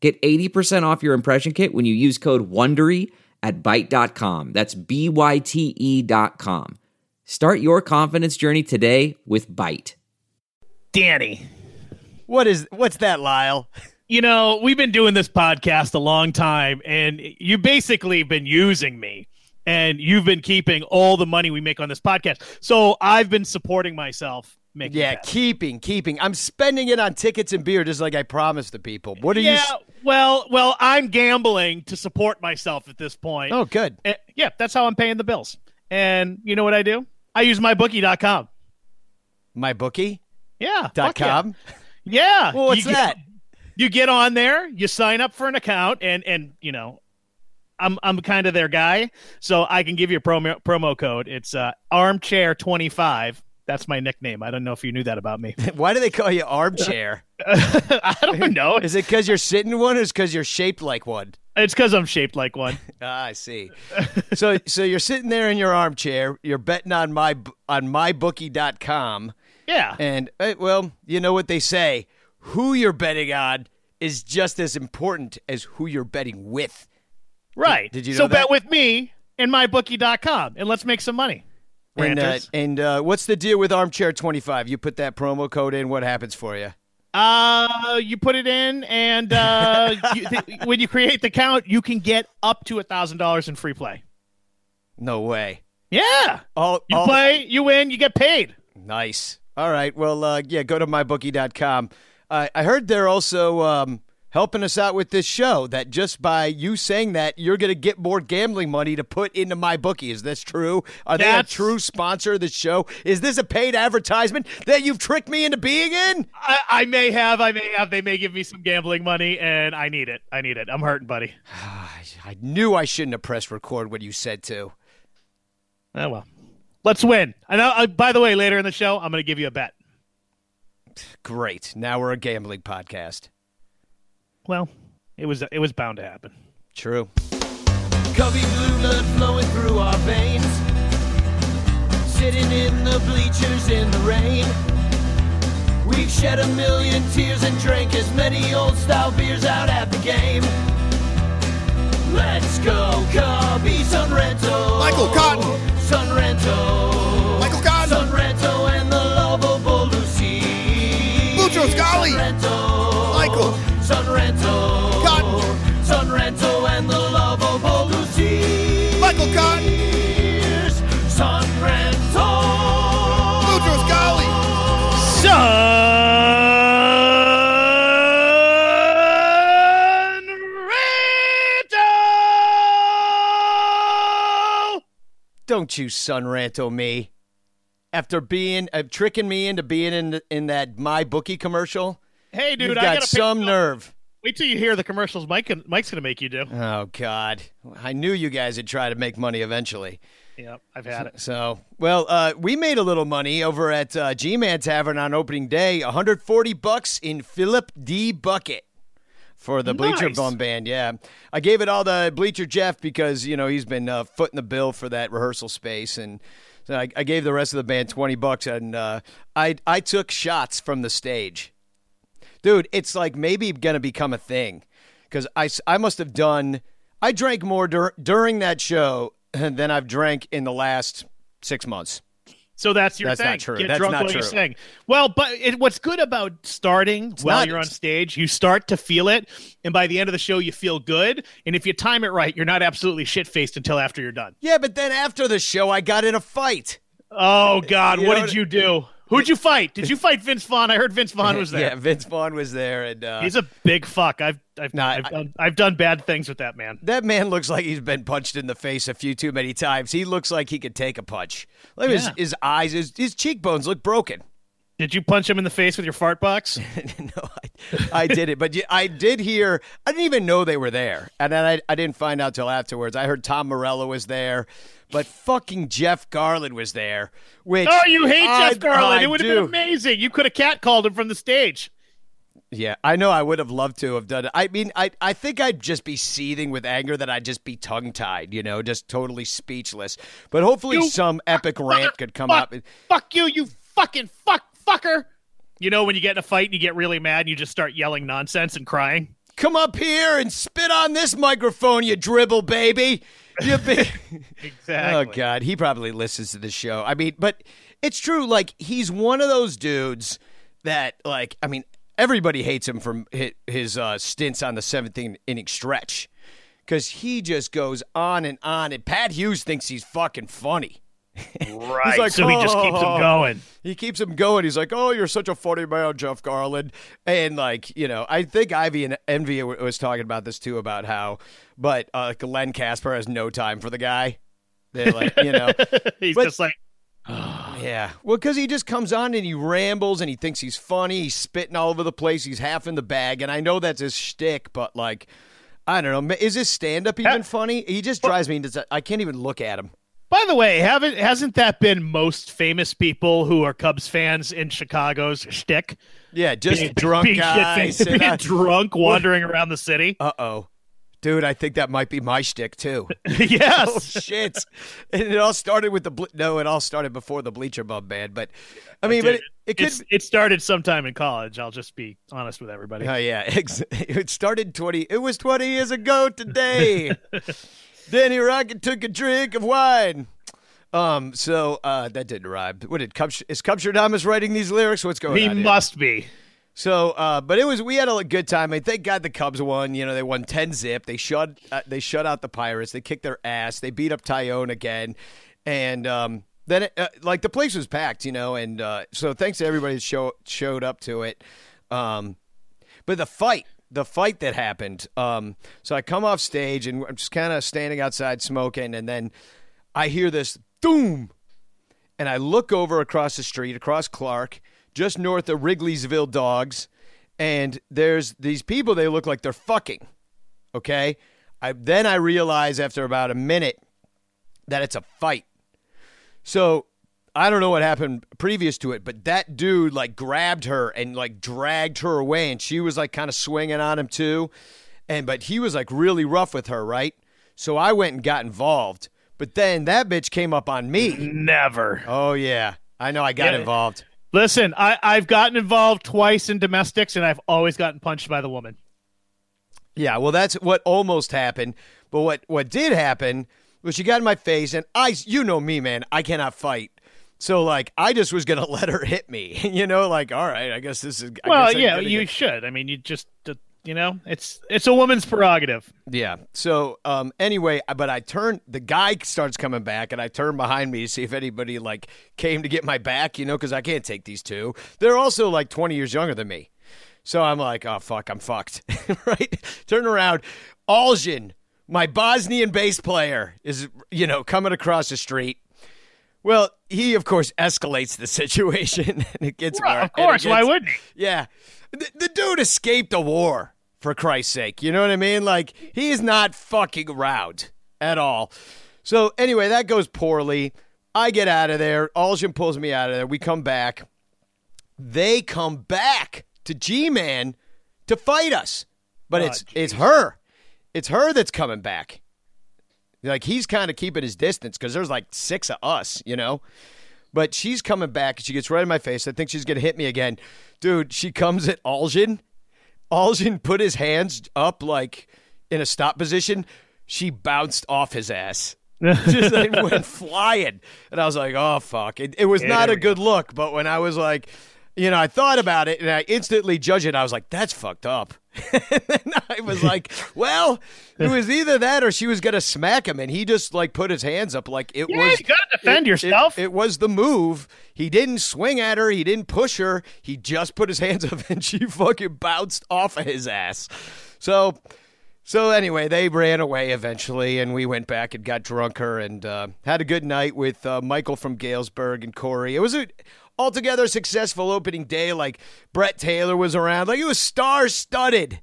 Get 80% off your impression kit when you use code WONDERY at Byte.com. That's B-Y-T-E dot com. Start your confidence journey today with Byte. Danny, What is what's that, Lyle? you know, we've been doing this podcast a long time, and you basically been using me. And you've been keeping all the money we make on this podcast. So I've been supporting myself making Yeah, bets. keeping, keeping. I'm spending it on tickets and beer just like I promised the people. What are you yeah, s- well, well, I'm gambling to support myself at this point. Oh, good. Eh, yeah, that's how I'm paying the bills. And you know what I do? I use mybookie.com. My bookie Yeah. dot fuck yeah. com. Yeah. Well, what's You get- that? you get on there, you sign up for an account, and and you know, I'm I'm kind of their guy, so I can give you a promo promo code. It's uh, armchair twenty five. That's my nickname. I don't know if you knew that about me. Why do they call you armchair? I don't know. Is it because you're sitting in one, or is because you're shaped like one? It's because I'm shaped like one. Ah, I see. so, so you're sitting there in your armchair. You're betting on my on mybookie.com, Yeah. and eh, well, you know what they say: who you're betting on is just as important as who you're betting with. Right. did you so that? bet with me and mybookie.com and let's make some money. And uh, and uh, what's the deal with Armchair Twenty Five? You put that promo code in. What happens for you? Uh, you put it in, and uh, you, th- when you create the account, you can get up to a thousand dollars in free play. No way. Yeah, All, you play, you win, you get paid. Nice. All right. Well, uh, yeah, go to mybookie.com. Uh, I heard they're also um, helping us out with this show. That just by you saying that, you're going to get more gambling money to put into my bookie. Is this true? Are they a true sponsor of the show? Is this a paid advertisement that you've tricked me into being in? I, I may have, I may have. They may give me some gambling money, and I need it. I need it. I'm hurting, buddy. I knew I shouldn't have pressed record when you said to. Oh well, let's win. I know. Uh, by the way, later in the show, I'm going to give you a bet. Great. Now we're a gambling podcast. Well, it was it was bound to happen. True. Covey blue blood flowing through our veins. Sitting in the bleachers in the rain. We've shed a million tears and drank as many old style beers out at the game. Let's go, Cubby Don't you sunranto me. After being uh, tricking me into being in in that my bookie commercial, Hey, dude, I got some nerve. Wait till you hear the commercials Mike Mike's gonna make you do. Oh God, I knew you guys would try to make money eventually. Yep, I've had it. So, well, uh, we made a little money over at uh, G-Man Tavern on opening day. 140 bucks in Philip D. Bucket for the Bleacher Nice. Bum Band. Yeah, I gave it all to Bleacher Jeff because you know he's been uh, footing the bill for that rehearsal space, and so I, I gave the rest of the band 20 bucks, and uh, I I took shots from the stage. Dude, it's like maybe gonna become a thing because I I must have done I drank more dur- during that show than I've drank in the last six months. So that's your That's thing. not true. Get That's drunk not while you're true. sing. Well, but it, what's good about starting while not- you're on stage, you start to feel it, and by the end of the show, you feel good. And if you time it right, you're not absolutely shit faced until after you're done. Yeah, but then after the show, I got in a fight. Oh God, You what know- did you do? Who'd you fight? Did you fight Vince Vaughn? I heard Vince Vaughn was there. Yeah, Vince Vaughn was there, and uh, He's a big fuck. I've I've, Nah, I've, I- done, I've done bad things with that man. that man looks like he's been punched in the face a few too many times. He looks like he could take a punch. Look at his, his eyes, his, his cheekbones look broken. Did you punch him in the face with your fart box? no, I, I did it, but I did hear. I didn't even know they were there, and then I, I didn't find out till afterwards. I heard Tom Morello was there, but fucking Jeff Garlin was there. Which Oh, you hate I- Jeff Garlin. I it would have been amazing. You could have catcalled him from the stage. Yeah, I know. I would have loved to have done it. I mean, I I think I'd just be seething with anger that I'd just be tongue tied. You know, just totally speechless. But hopefully, You some epic rant could come fuck, up. Fuck you, you fucking fuck fucker. You know when you get in a fight and you get really mad and you just start yelling nonsense and crying? Come up here and spit on this microphone, you dribble baby. You big. Exactly. Oh God, he probably listens to the show. I mean, but it's true. Like he's one of those dudes that, like, I mean, everybody hates him from his uh, stints on the seventh inning stretch because he just goes on and on. And Pat Hughes thinks he's fucking funny. Right. like, so he just keeps "Oh." him going. He keeps him going. He's like, "Oh, you're such a funny man, Jeff Garlin." And like, you know, I think Ivy and Envy was talking about this too about how, but uh, Len Kasper has no time for the guy. They're like, you know, He's But- just like, Yeah. Well, because he just comes on and he rambles and he thinks he's funny. He's spitting all over the place. He's half in the bag. And I know that's his shtick, but like, I don't know. Is his stand up even funny? He just drives me into. I can't even look at him. By the way, haven't hasn't that been most famous people who are Cubs fans in Chicago's shtick? Yeah, just Being- drunk being guys. shit-faced, being drunk, wandering around the city. Uh oh. Dude, I think that might be my shtick too. yes. oh shit! And it all started with the ble- no. It all started before the Bleacher Bum band, but I mean, but it, it could. It's- it started sometime in college. I'll just be honest with everybody. Oh yeah, it started twenty. It was twenty years ago today. Danny Rocket took a drink of wine. Um. So uh, that didn't rhyme. What did Cub? Is Cub Thomas writing these lyrics? What's going he on? He must be. So, uh, but it was we had a good time. I mean, thank God the Cubs won. You know, they won ten zip. They shut uh, they shut out the Pirates. They kicked their ass. They beat up Taillon again, and um, then it, uh, like the place was packed. You know, and uh, so thanks to everybody that show, showed up to it. Um, but the fight, the fight that happened. Um, so I come off stage and I'm just kind of standing outside smoking, and then I hear this boom, and I look over across the street, across Clark, just north of Wrigleyville Dogs, and there's these people. They look like they're fucking. Okay, I then I realize after about a minute that it's a fight. So I don't know what happened previous to it, but that dude like grabbed her and like dragged her away, and she was like kind of swinging on him too, and but he was like really rough with her, right? So I went and got involved, but then that bitch came up on me. Never. Oh yeah, I know. I got Yeah. involved. Listen, I, I've gotten involved twice in domestics, and I've always gotten punched by the woman. Yeah, well, that's what almost happened. But what what did happen was she got in my face, and I, you know me, man, I cannot fight. So like, I just was gonna let her hit me. you know, like, all right, I guess this is. I Well, yeah, you get- should. I mean, you just, uh, you know, it's it's a woman's prerogative. Yeah. So um, anyway, but I turn The guy starts coming back, and I turn behind me to see if anybody like came to get my back. You know, because I can't take these two. They're also like twenty years younger than me. So I'm like, oh fuck, I'm fucked. right? Turn around. Aljan, my Bosnian bass player, is you know coming across the street. Well, he of course escalates the situation, and it gets Right, wor- of course, it why wouldn't he? yeah. The, the dude escaped a war, for Christ's sake. You know what I mean? Like, he is not fucking around at all. So, anyway, that goes poorly. I get out of there. Aljan pulls me out of there. We come back. They come back to G Man to fight us. But Oh, it's it's her. It's her that's coming back. Like he's kind of keeping his distance because there's like six of us, you know. But she's coming back and she gets right in my face. I think she's gonna hit me again, dude. She comes at Aljan. Aljan put his hands up like in a stop position. She bounced off his ass. just like went flying, and I was like, "Oh fuck!" It, it was Yeah, not a good look. But when I was like, you know, I thought about it and I instantly judged it. I was like, "That's fucked up." and then I was like, "Well, it was either that or she was gonna smack him," and he just like put his hands up like it Yeah, was. you gotta defend it- yourself. It, it was the move. He didn't swing at her. He didn't push her. He just put his hands up, and she fucking bounced off of his ass. So. So anyway, they ran away eventually, and we went back and got drunker and uh, had a good night with uh, Michael from Galesburg and Corey. It was a altogether successful opening day. Like Brett Taylor was around. Like it was star studded.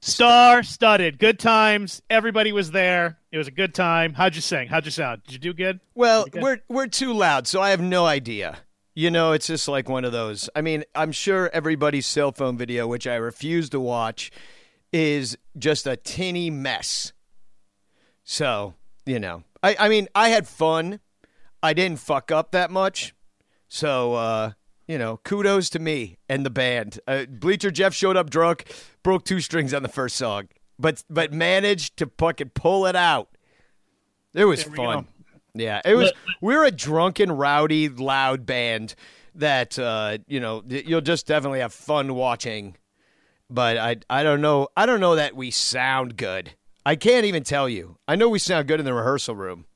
Star studded. Good times. Everybody was there. It was a good time. How'd you sing? How'd you sound? Did you do good? Well, good? we're we're too loud, so I have no idea. You know, it's just like one of those. I mean, I'm sure everybody's cell phone video, which I refuse to watch, is just a tinny mess. So, you know, I, I mean, I had fun. I didn't fuck up that much. So, uh, you know, kudos to me and the band. Uh, Bleacher Jeff showed up drunk, broke two strings on the first song, but but managed to fucking pull it out. It was fun. go. Yeah, it was. We're a drunken, rowdy, loud band that uh, you know you'll just definitely have fun watching. But I I don't know I don't know that we sound good. I can't even tell you. I know we sound good in the rehearsal room.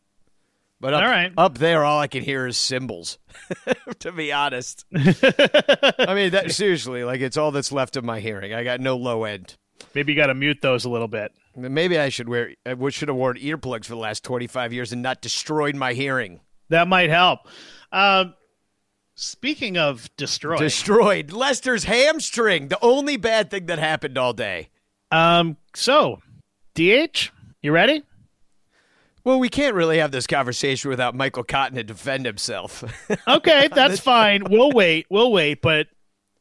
But up, All right. up there, all I can hear is cymbals. to be honest, I mean that seriously, like it's all that's left of my hearing. I got no low end. Maybe you got to mute those a little bit. Maybe I should wear. I should have worn earplugs for the last twenty five years and not destroyed my hearing. That might help. Um, speaking of destroying, Destroyed Lester's hamstring. The only bad thing that happened all day. um, so DH, you ready? Well, we can't really have this conversation without Michael Cotton to defend himself. Okay, that's fine. We'll wait. We'll wait. But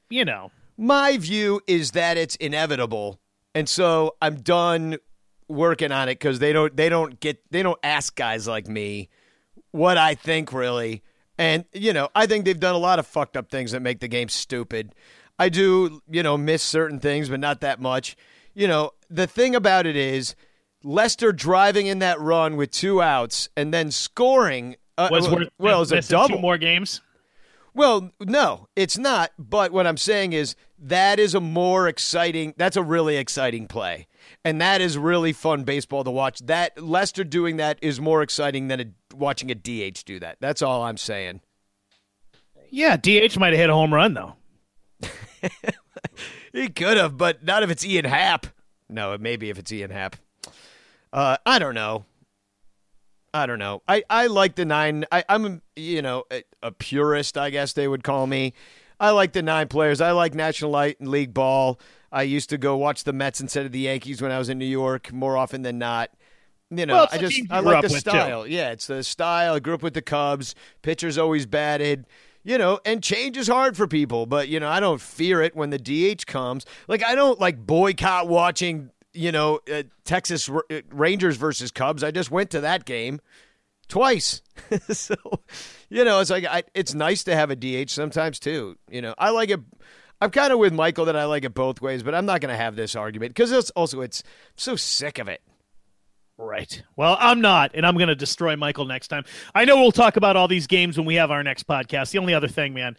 you know, My view is that it's inevitable, and so I'm done working on it because they don't they don't get they don't ask guys like me what I think really, and you know I think they've done a lot of fucked up things that make the game stupid. I do you know miss certain things, but not that much. You know the thing about it is Lester driving in that run with two outs and then scoring. Uh, was well, worth well, it was a double. two more games. Well, no, it's not. But what I'm saying is that is a more exciting. That's a really exciting play, and that is really fun baseball to watch. That Lester doing that is more exciting than a, watching a DH do that. That's all I'm saying. Yeah, DH might have hit a home run though. He could have, but not if it's Ian Happ. No, it maybe if it's Ian Happ. Uh, I don't know. I don't know. I, I like the nine. I, I'm, you know, a, a purist, I guess they would call me. I like the nine players. I like National Light and League ball. I used to go watch the Mets instead of the Yankees when I was in New York more often than not. You know, Well, I just I like the with, too. style. Yeah, it's the style. I grew up with the Cubs. Pitchers always batted. You know, and change is hard for people, but you know, I don't fear it when the DH comes. Like I don't like boycott watching, you know, uh, Texas R- uh, Rangers versus Cubs. I just went to that game twice. so, you know, it's like I, it's nice to have a DH sometimes too. You know, I like it. I'm kind of with Michael that I like it both ways, but I'm not going to have this argument because it's also it's I'm so sick of it. Right. Well, I'm not, and I'm going to destroy Michael next time. I know we'll talk about all these games when we have our next podcast. The only other thing, man,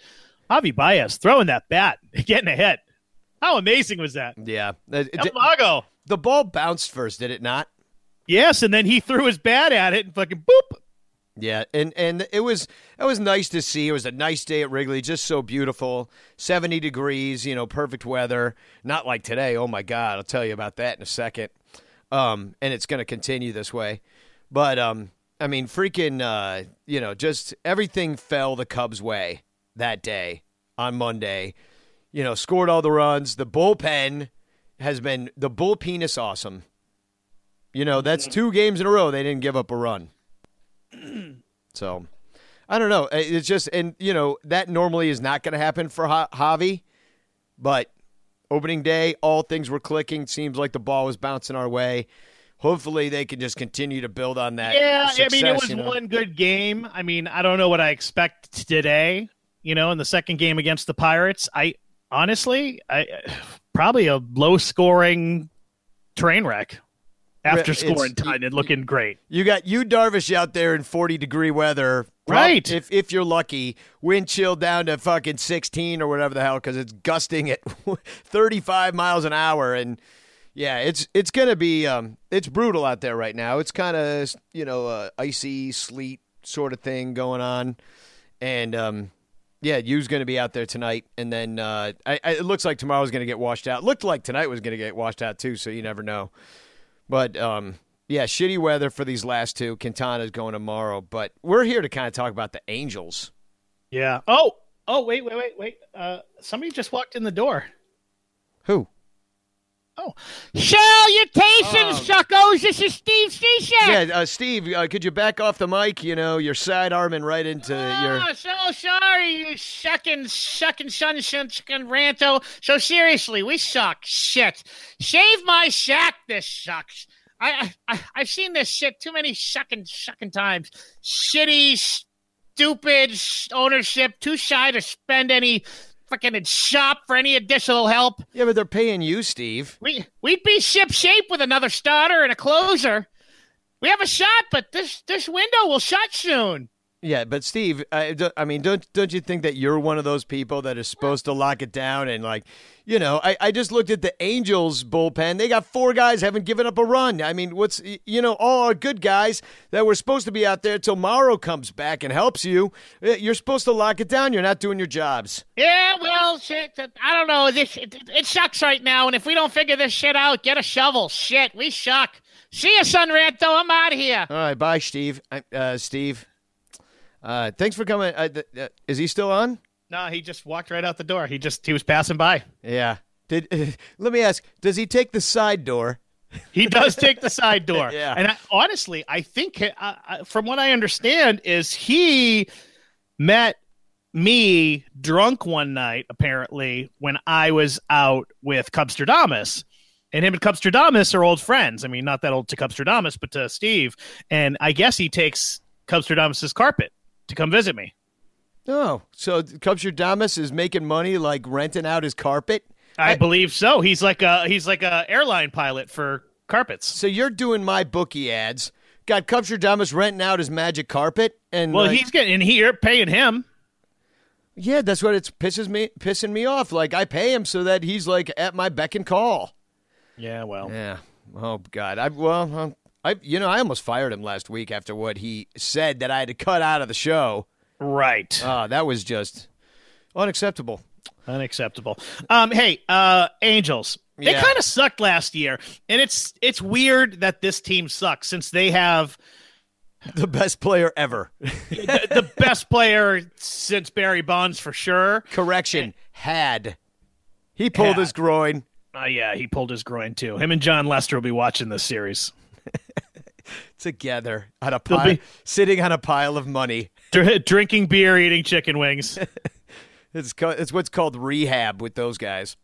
Javi Baez throwing that bat, getting a hit. How amazing was that? Yeah, Uh, El Mago. The ball bounced first, did it not? Yes, and then he threw his bat at it and fucking boop. Yeah, and and it was it was nice to see. It was a nice day at Wrigley, just so beautiful. 70 degrees, you know, perfect weather. Not like today. Oh my god, I'll tell you about that in a second. Um and it's going to continue this way. But um I mean, freaking uh, you know, just everything fell the Cubs way that day on Monday. You know, scored all the runs. The bullpen has been the bull penis awesome. You know, that's mm-hmm. two games in a row they didn't give up a run. So, I don't know. It's just, and you know, that normally is not going to happen for Javi, but opening day, all things were clicking. Seems like the ball was bouncing our way. Hopefully, they can just continue to build on that. Yeah, I mean, it was you know? one good game. I mean, I don't know what I expect today. You know, in the second game against the Pirates, I honestly, I probably a low scoring train wreck after It's- scoring time and looking great. You got Yu Darvish out there in 40 degree weather. Right. If if you're lucky, wind chill down to fucking 16 or whatever the hell cuz it's gusting at 35 miles an hour and yeah, it's it's going to be um it's brutal out there right now. It's kind of, you know, uh, icy sleet sort of thing going on. And um yeah, Yu's going to be out there tonight, and then uh, I, I, it looks like tomorrow's going to get washed out. Looked like tonight was going to get washed out too, so you never know. But um, yeah, shitty weather for these last two. Quintana's going tomorrow, but we're here to kind of talk about the Angels. Yeah. Oh, Oh wait, wait, wait, wait. Uh, somebody just walked in the door. Who? Oh, salutations, suckos! This is Steve Cishek. Yeah, uh, Steve, uh, could you back off the mic? You know, you're side arming right into your. Oh, so sorry, you shucking, shun, shun, shucking ranto. So seriously, we suck. Shit. Shave my shack. This sucks. I, I, I've seen this shit too many shucking, shucking times. Shitty, stupid ownership. Too shy to spend any fucking shop for any additional help. Yeah, but they're paying you, Steve. We we'd be ship shape with another starter and a closer. We have a shot, but this this window will shut soon. Yeah, but Steve, I, I mean, don't don't you think that you're one of those people that is supposed to lock it down and like, you know, I, I just looked at the Angels bullpen. They got four guys haven't given up a run. I mean, what's you know, all our good guys that were supposed to be out there till Morrow comes back and helps you. You're supposed to lock it down. You're not doing your jobs. Yeah, well, shit. I don't know. This it, it sucks right now, and if we don't figure this shit out, get a shovel. Shit, we suck. See you, Son Ranto. I'm out of here. All right, bye, Steve. Uh, Steve, uh, thanks for coming. Uh, th- uh, is he still on? No, he just walked right out the door. He just he was passing by. Yeah. Did let me ask? Does he take the side door? He does take the side door. Yeah. And I, honestly, I think, uh, uh, from what I understand, is he met me drunk one night, apparently, when I was out with Cubstradamus. And him and Cubstradamus are old friends. I mean, not that old to Cubstradamus, but to Steve. And I guess he takes Cubstradamus's carpet to come visit me. Oh, so Damas is making money like renting out his carpet. I, believe so. He's like a he's like a airline pilot for carpets. So you're doing my bookie ads. Got Damas renting out his magic carpet, and Well, like- he's getting and here paying him. yeah, that's what it's pisses me pissing me off. Like I pay him so that he's like at my beck and call. Yeah, well. Yeah. Oh God. I well, um, I you know I almost fired him last week after what he said that I had to cut out of the show. Right. Uh, that was just unacceptable. Unacceptable. Um, hey, uh, Angels. They Yeah. kind of sucked last year, and it's it's weird that this team sucks since they have The best player ever. the, the best player since Barry Bonds for sure. Correction. Had he pulled Had. his groin. Oh yeah, he pulled his groin too. Him and Jon Lester will be watching this series, together on a pile, be- sitting on a pile of money. Drinking beer, eating chicken wings. It's co- it's what's called rehab with those guys.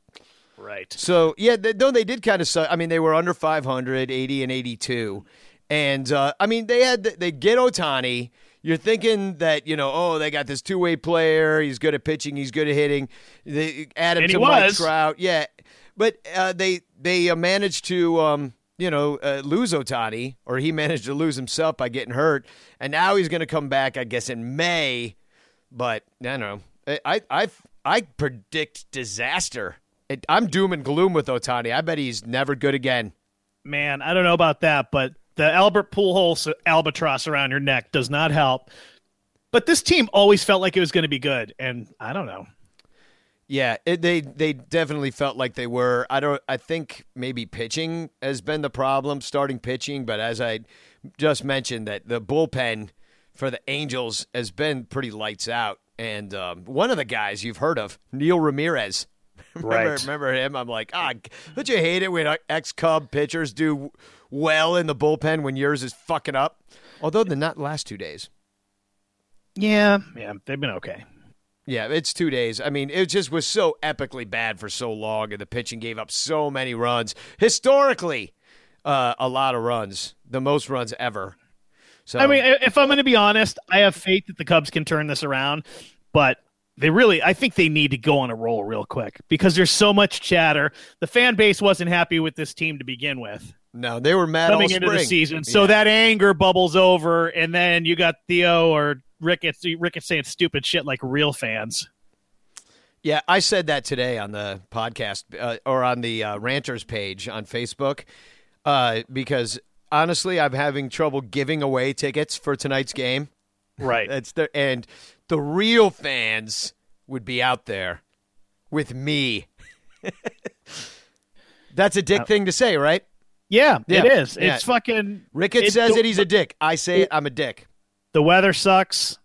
right. So yeah, they, no, they did kind of suck. I mean, they were under 500, 80 and 82, and uh, I mean they had they get Ohtani. You're thinking that you know, oh, they got this two way player. He's good at pitching. He's good at hitting. They add him And to Mike. Trout. Yeah, but uh, they they uh, managed to um, you know uh, lose Ohtani, or he managed to lose himself by getting hurt, and now he's going to come back, I guess, in May. But I don't know. I I I, predict disaster. I'm doom and gloom with Ohtani. I bet he's never good again. Man, I don't know about that, but the Albert Pujols albatross around your neck does not help. But this team always felt like it was going to be good, and I don't know. Yeah, it, they they definitely felt like they were. I don't. I think maybe pitching has been the problem, starting pitching. But as I just mentioned, that the bullpen for the Angels has been pretty lights out. And um, one of the guys you've heard of, Neil Ramirez. remember, Right. remember him? I'm like, ah, don't you hate it when ex Cub pitchers do well in the bullpen when yours is fucking up? Although the not last two days. Yeah, yeah, they've been okay. Yeah, it's two days. I mean, it just was so epically bad for so long, and the pitching gave up so many runs. Historically, uh, a lot of runs, the most runs ever. So I mean, if I'm going to be honest, I have faith that the Cubs can turn this around, but they really, I think they need to go on a roll real quick because there's so much chatter. The fan base wasn't happy with this team to begin with no, they were mad coming into spring. the season. So Yeah. that anger bubbles over, and then you got Theo or Ricketts, Ricketts saying stupid shit like real fans. Yeah, I said that today on the podcast uh, or on the uh, Ranters page on Facebook uh, because honestly, I'm having trouble giving away tickets for tonight's game. Right. That's the and the real fans would be out there with me. That's a dick thing to say, right? Yeah, Yeah, it is. yeah. It's fucking. Rickett it- says that he's a dick. I say it, I'm a dick. The weather sucks.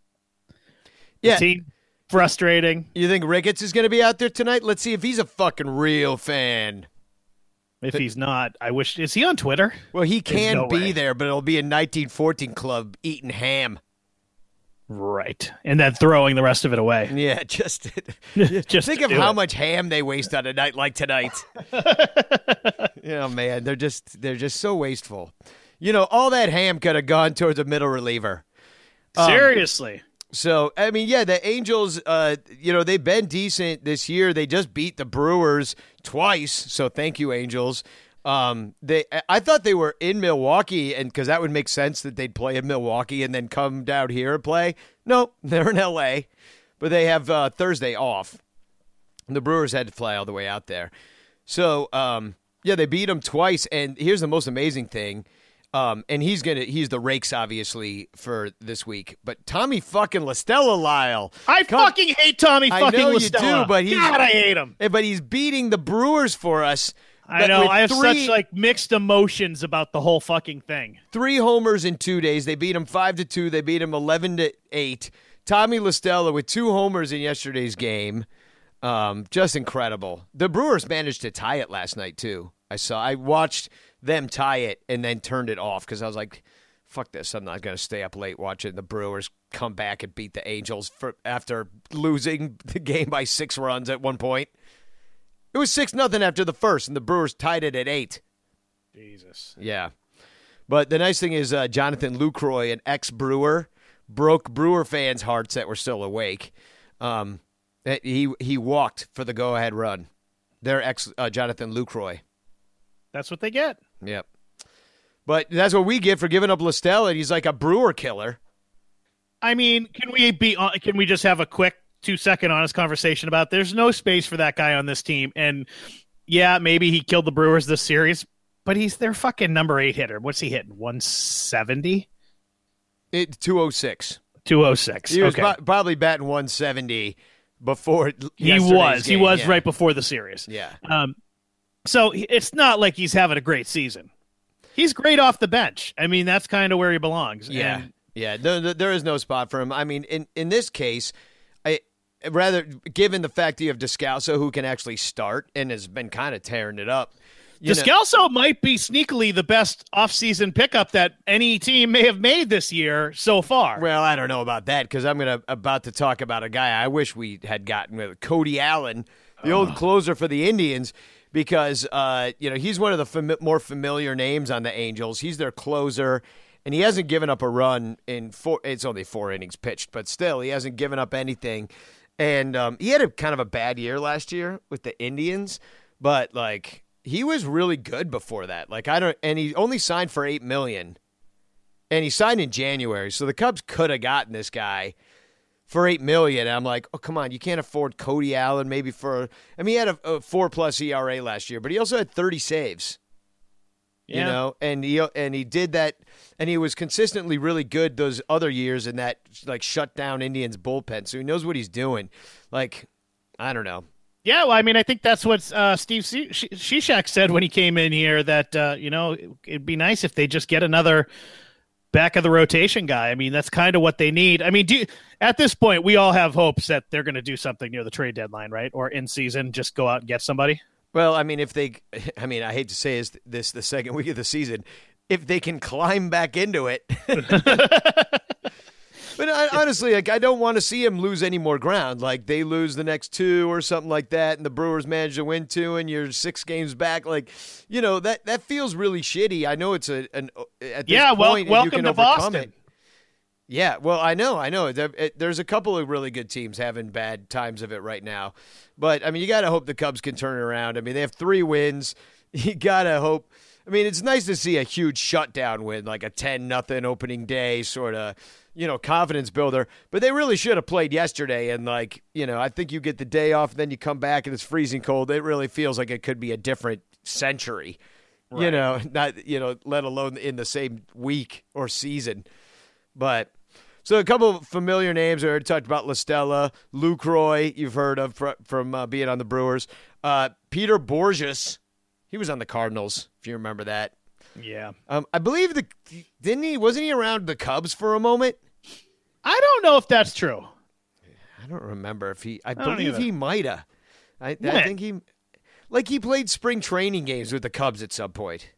The Yeah. team frustrating. You think Ricketts is going to be out there tonight? Let's see if he's a fucking real fan. If he's not, I wish. Is he on Twitter? Well, he can no be way. there, but it'll be a 1914 club eating ham. Right, and then throwing the rest of it away. Yeah, just, Just think of how it. much ham they waste on a night like tonight. yeah, man, they're just they're just so wasteful. You know, all that ham could have gone towards a middle reliever. Um, Seriously, So I mean, yeah, the Angels, uh, you know, they've been decent this year. They just beat the Brewers twice. So thank you, Angels. Um, they, I thought they were in Milwaukee, and because that would make sense that they'd play in Milwaukee and then come down here and play. No, they're in L.A., but they have uh, Thursday off. The Brewers had to fly all the way out there. So, um, yeah, they beat them twice. And here's the most amazing thing. Um, and he's gonna he's the rakes obviously for this week. But Tommy fucking La Stella Lyle. I come- fucking hate Tommy I fucking know you do, but he's God, I hate him. Eh, But he's beating the Brewers for us. I know. I have three, such like mixed emotions about the whole fucking thing. three homers in two days. They beat him five to two. They beat him eleven to eight. Tommy La Stella with two homers in yesterday's game. Um, just incredible. The Brewers managed to tie it last night too. I saw. I watched them tie it and then turned it off because I was like, "Fuck this! I'm not going to stay up late watching the Brewers come back and beat the Angels for after losing the game by six runs at one point." It was six nothing after the first, and the Brewers tied it at eight. Jesus. Yeah. But the nice thing is, uh, Jonathan Lucroy, an ex Brewer, broke Brewer fans' hearts that were still awake. Um, he he walked for the go ahead run. Their ex uh, Jonathan Lucroy. That's what they get. Yep. But that's what we get for giving up Listel, and he's like a Brewer killer. I mean, can we be? on- Can we just have a quick two second honest conversation about? There's no space for that guy on this team, and yeah, maybe he killed the Brewers this series, but he's their fucking number eight hitter. What's he hitting? 170? It 206. 206. He was okay. pro- probably batting 170 before. he yesterday's was. He was Yeah. right before the series. Yeah. Um, so it's not like he's having a great season. He's great off the bench. I mean, that's kind of where he belongs. Yeah, And yeah. No, no, there is no spot for him. I mean, in in this case, I rather given the fact that you have Descalso who can actually start and has been kind of tearing it up. Descalso might be sneakily the best offseason pickup that any team may have made this year so far. well, I don't know about that because I'm gonna about to talk about a guy I wish we had gotten with Cody Allen, the oh. old closer for the Indians. Because uh, you know he's one of the fami- more familiar names on the Angels. He's their closer, and he hasn't given up a run in four. It's only four innings pitched, but still, he hasn't given up anything. And um, he had a kind of a bad year last year with the Indians, but like he was really good before that. Like I don't, and he only signed for eight million, and he signed in January, so the Cubs could have gotten this guy for eight million. I'm like, oh come on, you can't afford Cody Allen maybe for. I mean, he had a, a four plus ERA last year, but he also had 30 saves you know and he and he did that and he was consistently really good those other years in that like shut down indians bullpen so he knows what he's doing like i don't know Yeah, well, I mean, I think that's what uh, Steve Shi- Shi- Shishak said when he came in here. That uh, you know, it'd be nice if they just get another back of the rotation guy. I mean, that's kind of what they need. I mean, do you, at this point, we all have hopes that they're going to do something near the trade deadline, right, or in season, just go out and get somebody. well i mean if they i mean i hate to say is this the second week of the season if they can climb back into it But I, honestly, like I don't want to see him lose any more ground. Like they lose the next two or something like that, and the Brewers manage to win two, and you're six games back. Like, you know that that feels really shitty. I know it's a an uh, at this Yeah, well, point, you welcome can to Boston. it. Yeah, well, I know, I know. There's a couple of really good teams having bad times of it right now, but I mean, you got to hope the Cubs can turn it around. I mean, they have three wins. You got to hope. I mean, it's nice to see a huge shutdown win, like a ten nothing opening day sort of, you know, confidence builder. But they really should have played yesterday, and like, you know, I think you get the day off, then you come back and it's freezing cold. It really feels like it could be a different century. You know, not you know, let alone in the same week or season. But so a couple of familiar names. We already talked about La Stella, Lucroy. You've heard of fr- from uh, being on the Brewers. Uh, Peter Bourjos, he was on the Cardinals. If you remember that, Yeah, um, I believe the didn't he wasn't he around the Cubs for a moment? I don't know if that's true. I don't remember if he. I, don't believe he might have. I, I think he, like he played spring training games with the Cubs at some point.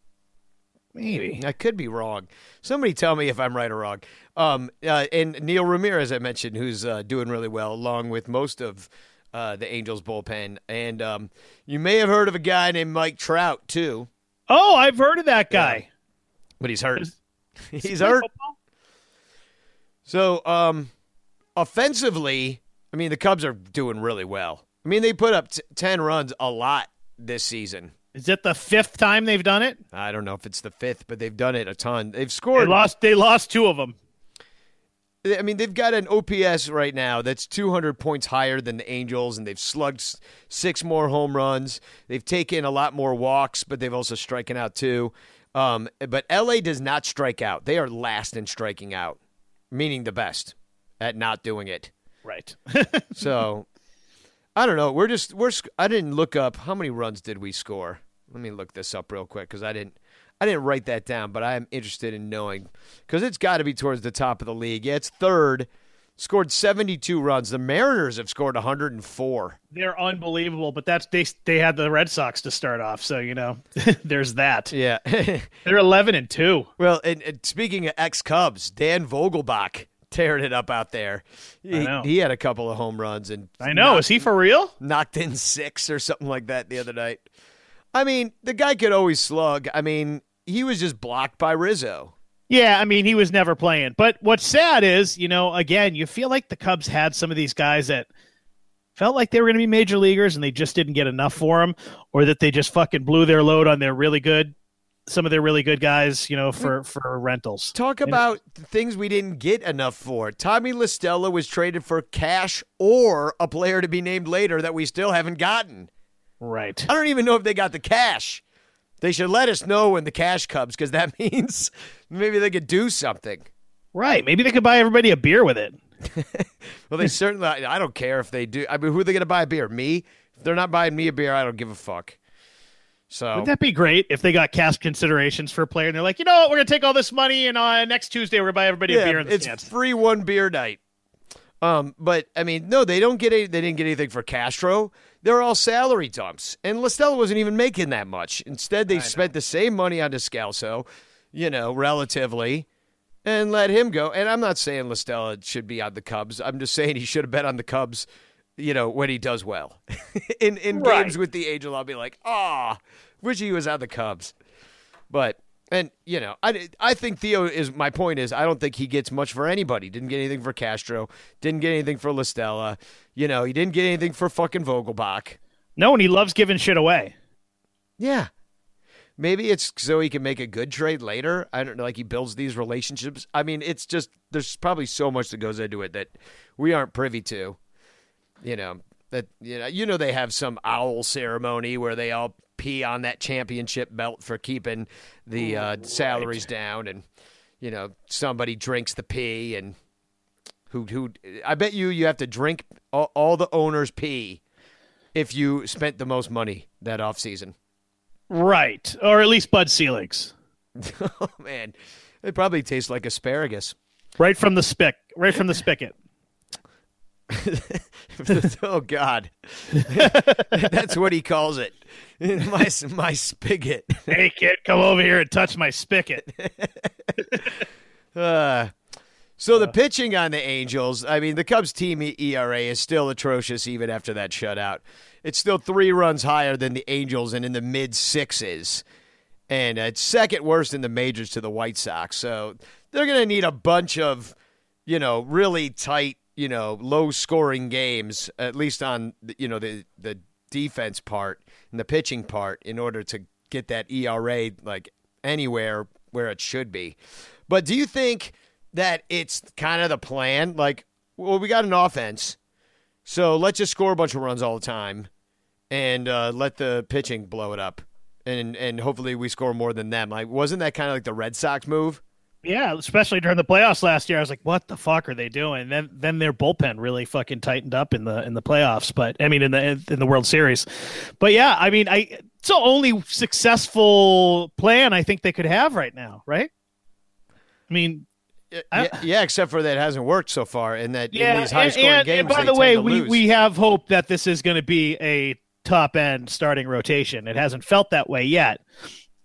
Maybe. I could be wrong. Somebody tell me if I'm right or wrong. Um, uh, and Neil Ramirez, I mentioned, who's uh, doing really well, along with most of uh, the Angels bullpen. And um, you may have heard of a guy named Mike Trout too, Oh, I've heard of that guy. but he's hurt. He's hurt. So, um, offensively, I mean, the Cubs are doing really well. I mean, they put up t- 10 runs a lot this season. Is it the fifth time they've done it? I don't know if it's the fifth, but they've done it a ton. They've They scored. lost. They lost two of them. I mean, they've got an OPS right now that's 200 points higher than the Angels, and they've slugged six more home runs. They've taken a lot more walks, but they've also striking out too. Um, but LA does not strike out. They are last in striking out, meaning the best at not doing it. Right. So I don't know. We're just we're. I didn't look up how many runs did we score. Let me look this up real quick because I didn't. I didn't write that down, but I am interested in knowing because it's got to be towards the top of the league. Yeah, it's third. Scored 72 runs. The Mariners have scored 104. They're unbelievable, but that's they. They had the Red Sox to start off, so you know, there's that. Yeah. They're eleven and two. well, and, and speaking of ex Cubs, Dan Vogelbach tearing it up out there. He, know. he had a couple of home runs and I know. Is he for real? knocked in six or something like that the other night. I mean, the guy could always slug. I mean, he was just blocked by Rizzo. Yeah, I mean, he was never playing. But what's sad is, you know, again, you feel like the Cubs had some of these guys that felt like they were going to be major leaguers and they just didn't get enough for them, or that they just fucking blew their load on their really good, some of their really good guys, you know, for for rentals. Talk about things we didn't get enough for. Tommy La Stella was traded for cash or a player to be named later that we still haven't gotten. Right. I don't even know if they got the cash. They should let us know when the cash comes because that means maybe they could do something. Right. Maybe they could buy everybody a beer with it. Well, they certainly. I don't care if they do. I mean, who are they going to buy a beer? Me? If they're not buying me a beer, I don't give a fuck. So Wouldn't that be great if they got cash considerations for a player and they're like, you know what, we're gonna take all this money and uh, next Tuesday we're gonna buy everybody a beer in the it's stands. free one beer night. Um, but I mean, no, they don't get any, they didn't get anything for Castro. They're all salary dumps, and La Stella wasn't even making that much. Instead, they spent the same money on Descalso, you know, relatively, and let him go. And I'm not saying La Stella should be on the Cubs. I'm just saying he should have been on the Cubs. You know, when he does well in in Right. games with the Angel, I'll be like, ah, wish he was on the Cubs. But and you know, I, I think Theo is my point is I don't think he gets much for anybody. Didn't get anything for Castro. Didn't get anything for La Stella. You know, he didn't get anything for fucking Vogelbach. No, and he loves giving shit away. Yeah. Maybe it's so he can make a good trade later. I don't know, like he builds these relationships. I mean, it's just there's probably so much that goes into it that we aren't privy to. You know that you know you know they have some owl ceremony where they all pee on that championship belt for keeping the uh, salaries down, and you know somebody drinks the pee, and who who I bet you you have to drink all, all the owners pee if you spent the most money that off season. Right. Or at least Bud Selig's. Oh man, it probably tastes like asparagus. Right from the spick. Right from the spigot. oh God, that's what he calls it. My my spigot. hey kid, come over here and touch my spigot. Uh, so the pitching on the Angels, I mean, the Cubs team ERA is still atrocious even after that shutout. It's still three runs higher than the Angels and in the mid sixes. And it's second worst in the majors to the White Sox. So they're going to need a bunch of, you know, really tight, you know, low scoring games, at least on, you know, the, the defense part and the pitching part in order to get that ERA like anywhere where it should be. But do you think that it's kind of the plan? Like, well, we got an offense, so let's just score a bunch of runs all the time, and uh, let the pitching blow it up, and and hopefully we score more than them. Like, wasn't that kind of like the Red Sox move? Yeah, especially during the playoffs last year. I was like, what the fuck are they doing? then then their bullpen really fucking tightened up in the in the playoffs, but I mean in the in the World Series. But yeah, I mean I it's the only successful plan I think they could have right now, right? I mean, yeah, yeah, except for that hasn't worked so far, and that in Yeah, these high and, scoring and- games. and by the way, we, lose. we have hope that this is going to be a top end starting rotation. It hasn't felt that way yet,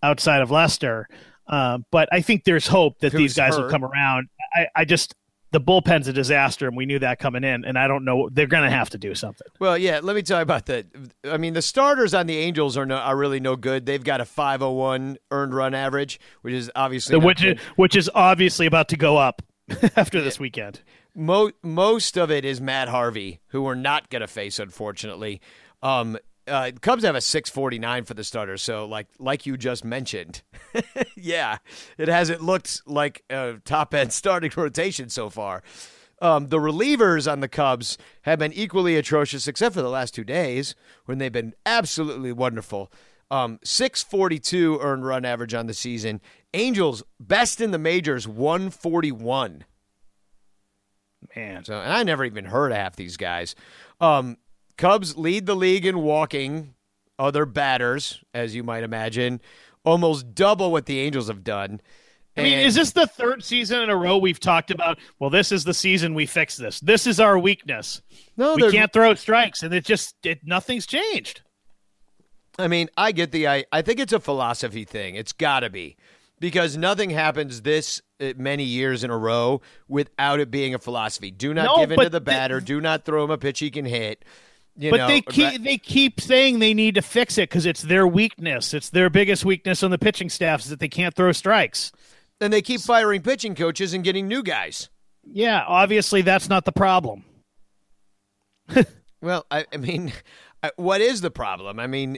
outside of Lester. Um, but I think there's hope that these guys will come around. I, I just the bullpen's a disaster, and we knew that coming in. And I don't know they're going to have to do something. Well, yeah. Let me tell you about that. I mean, the starters on the Angels are no, are really no good. They've got a 501 earned run average, which is obviously not which good. is, which is obviously about to go up after this weekend. Mo- most of it is Matt Harvey, who we're not going to face, unfortunately. Um, uh, Cubs have a 649 for the starters, so like like you just mentioned, yeah, it hasn't looked like a top end starting rotation so far. Um, the relievers on the Cubs have been equally atrocious, except for the last two days when they've been absolutely wonderful. Um, 642 earned run average on the season. Angels best in the majors, 141. Man, So, and I never even heard of half these guys. Um, Cubs lead the league in walking other batters, as you might imagine, almost double what the Angels have done. I mean, is this the third season in a row we've talked about? Well, this is the season we fix this. This is our weakness. no? we can't throw strikes, and it just it, nothing's changed. I mean, I get the. I, I think it's a philosophy thing. It's got to be because nothing happens this uh, many years in a row without it being a philosophy. Do not No, give in to the the- batter. Do not throw him a pitch he can hit. You But know, they keep they keep saying they need to fix it because it's their weakness. It's their biggest weakness on the pitching staff is that they can't throw strikes. and they keep firing pitching coaches and getting new guys. Yeah, obviously that's not the problem. Well, I, I mean, I- what is the problem? I mean,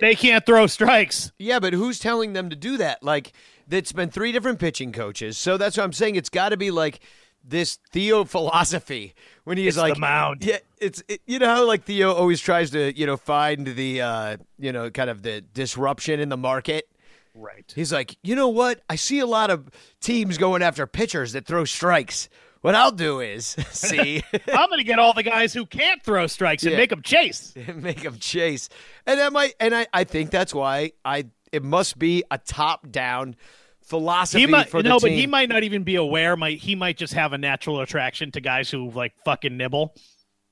They can't throw strikes. Yeah, but who's telling them to do that? Like, it's been three different pitching coaches. So that's what I'm saying. It's got to be like this Theo philosophy when he's It's like, mound. Yeah, it's it, you know how like Theo always tries to you know find the uh you know kind of the disruption in the market. Right. He's like, you know what? I see a lot of teams going after pitchers that throw strikes. What I'll do is see. I'm going to get all the guys who can't throw strikes and Yeah. make them chase. and make them chase. And that might, and I, I think that's why I. It must be a top-down philosophy He might for the no, team. but he might not even be aware. Might he might just have a natural attraction to guys who like fucking nibble,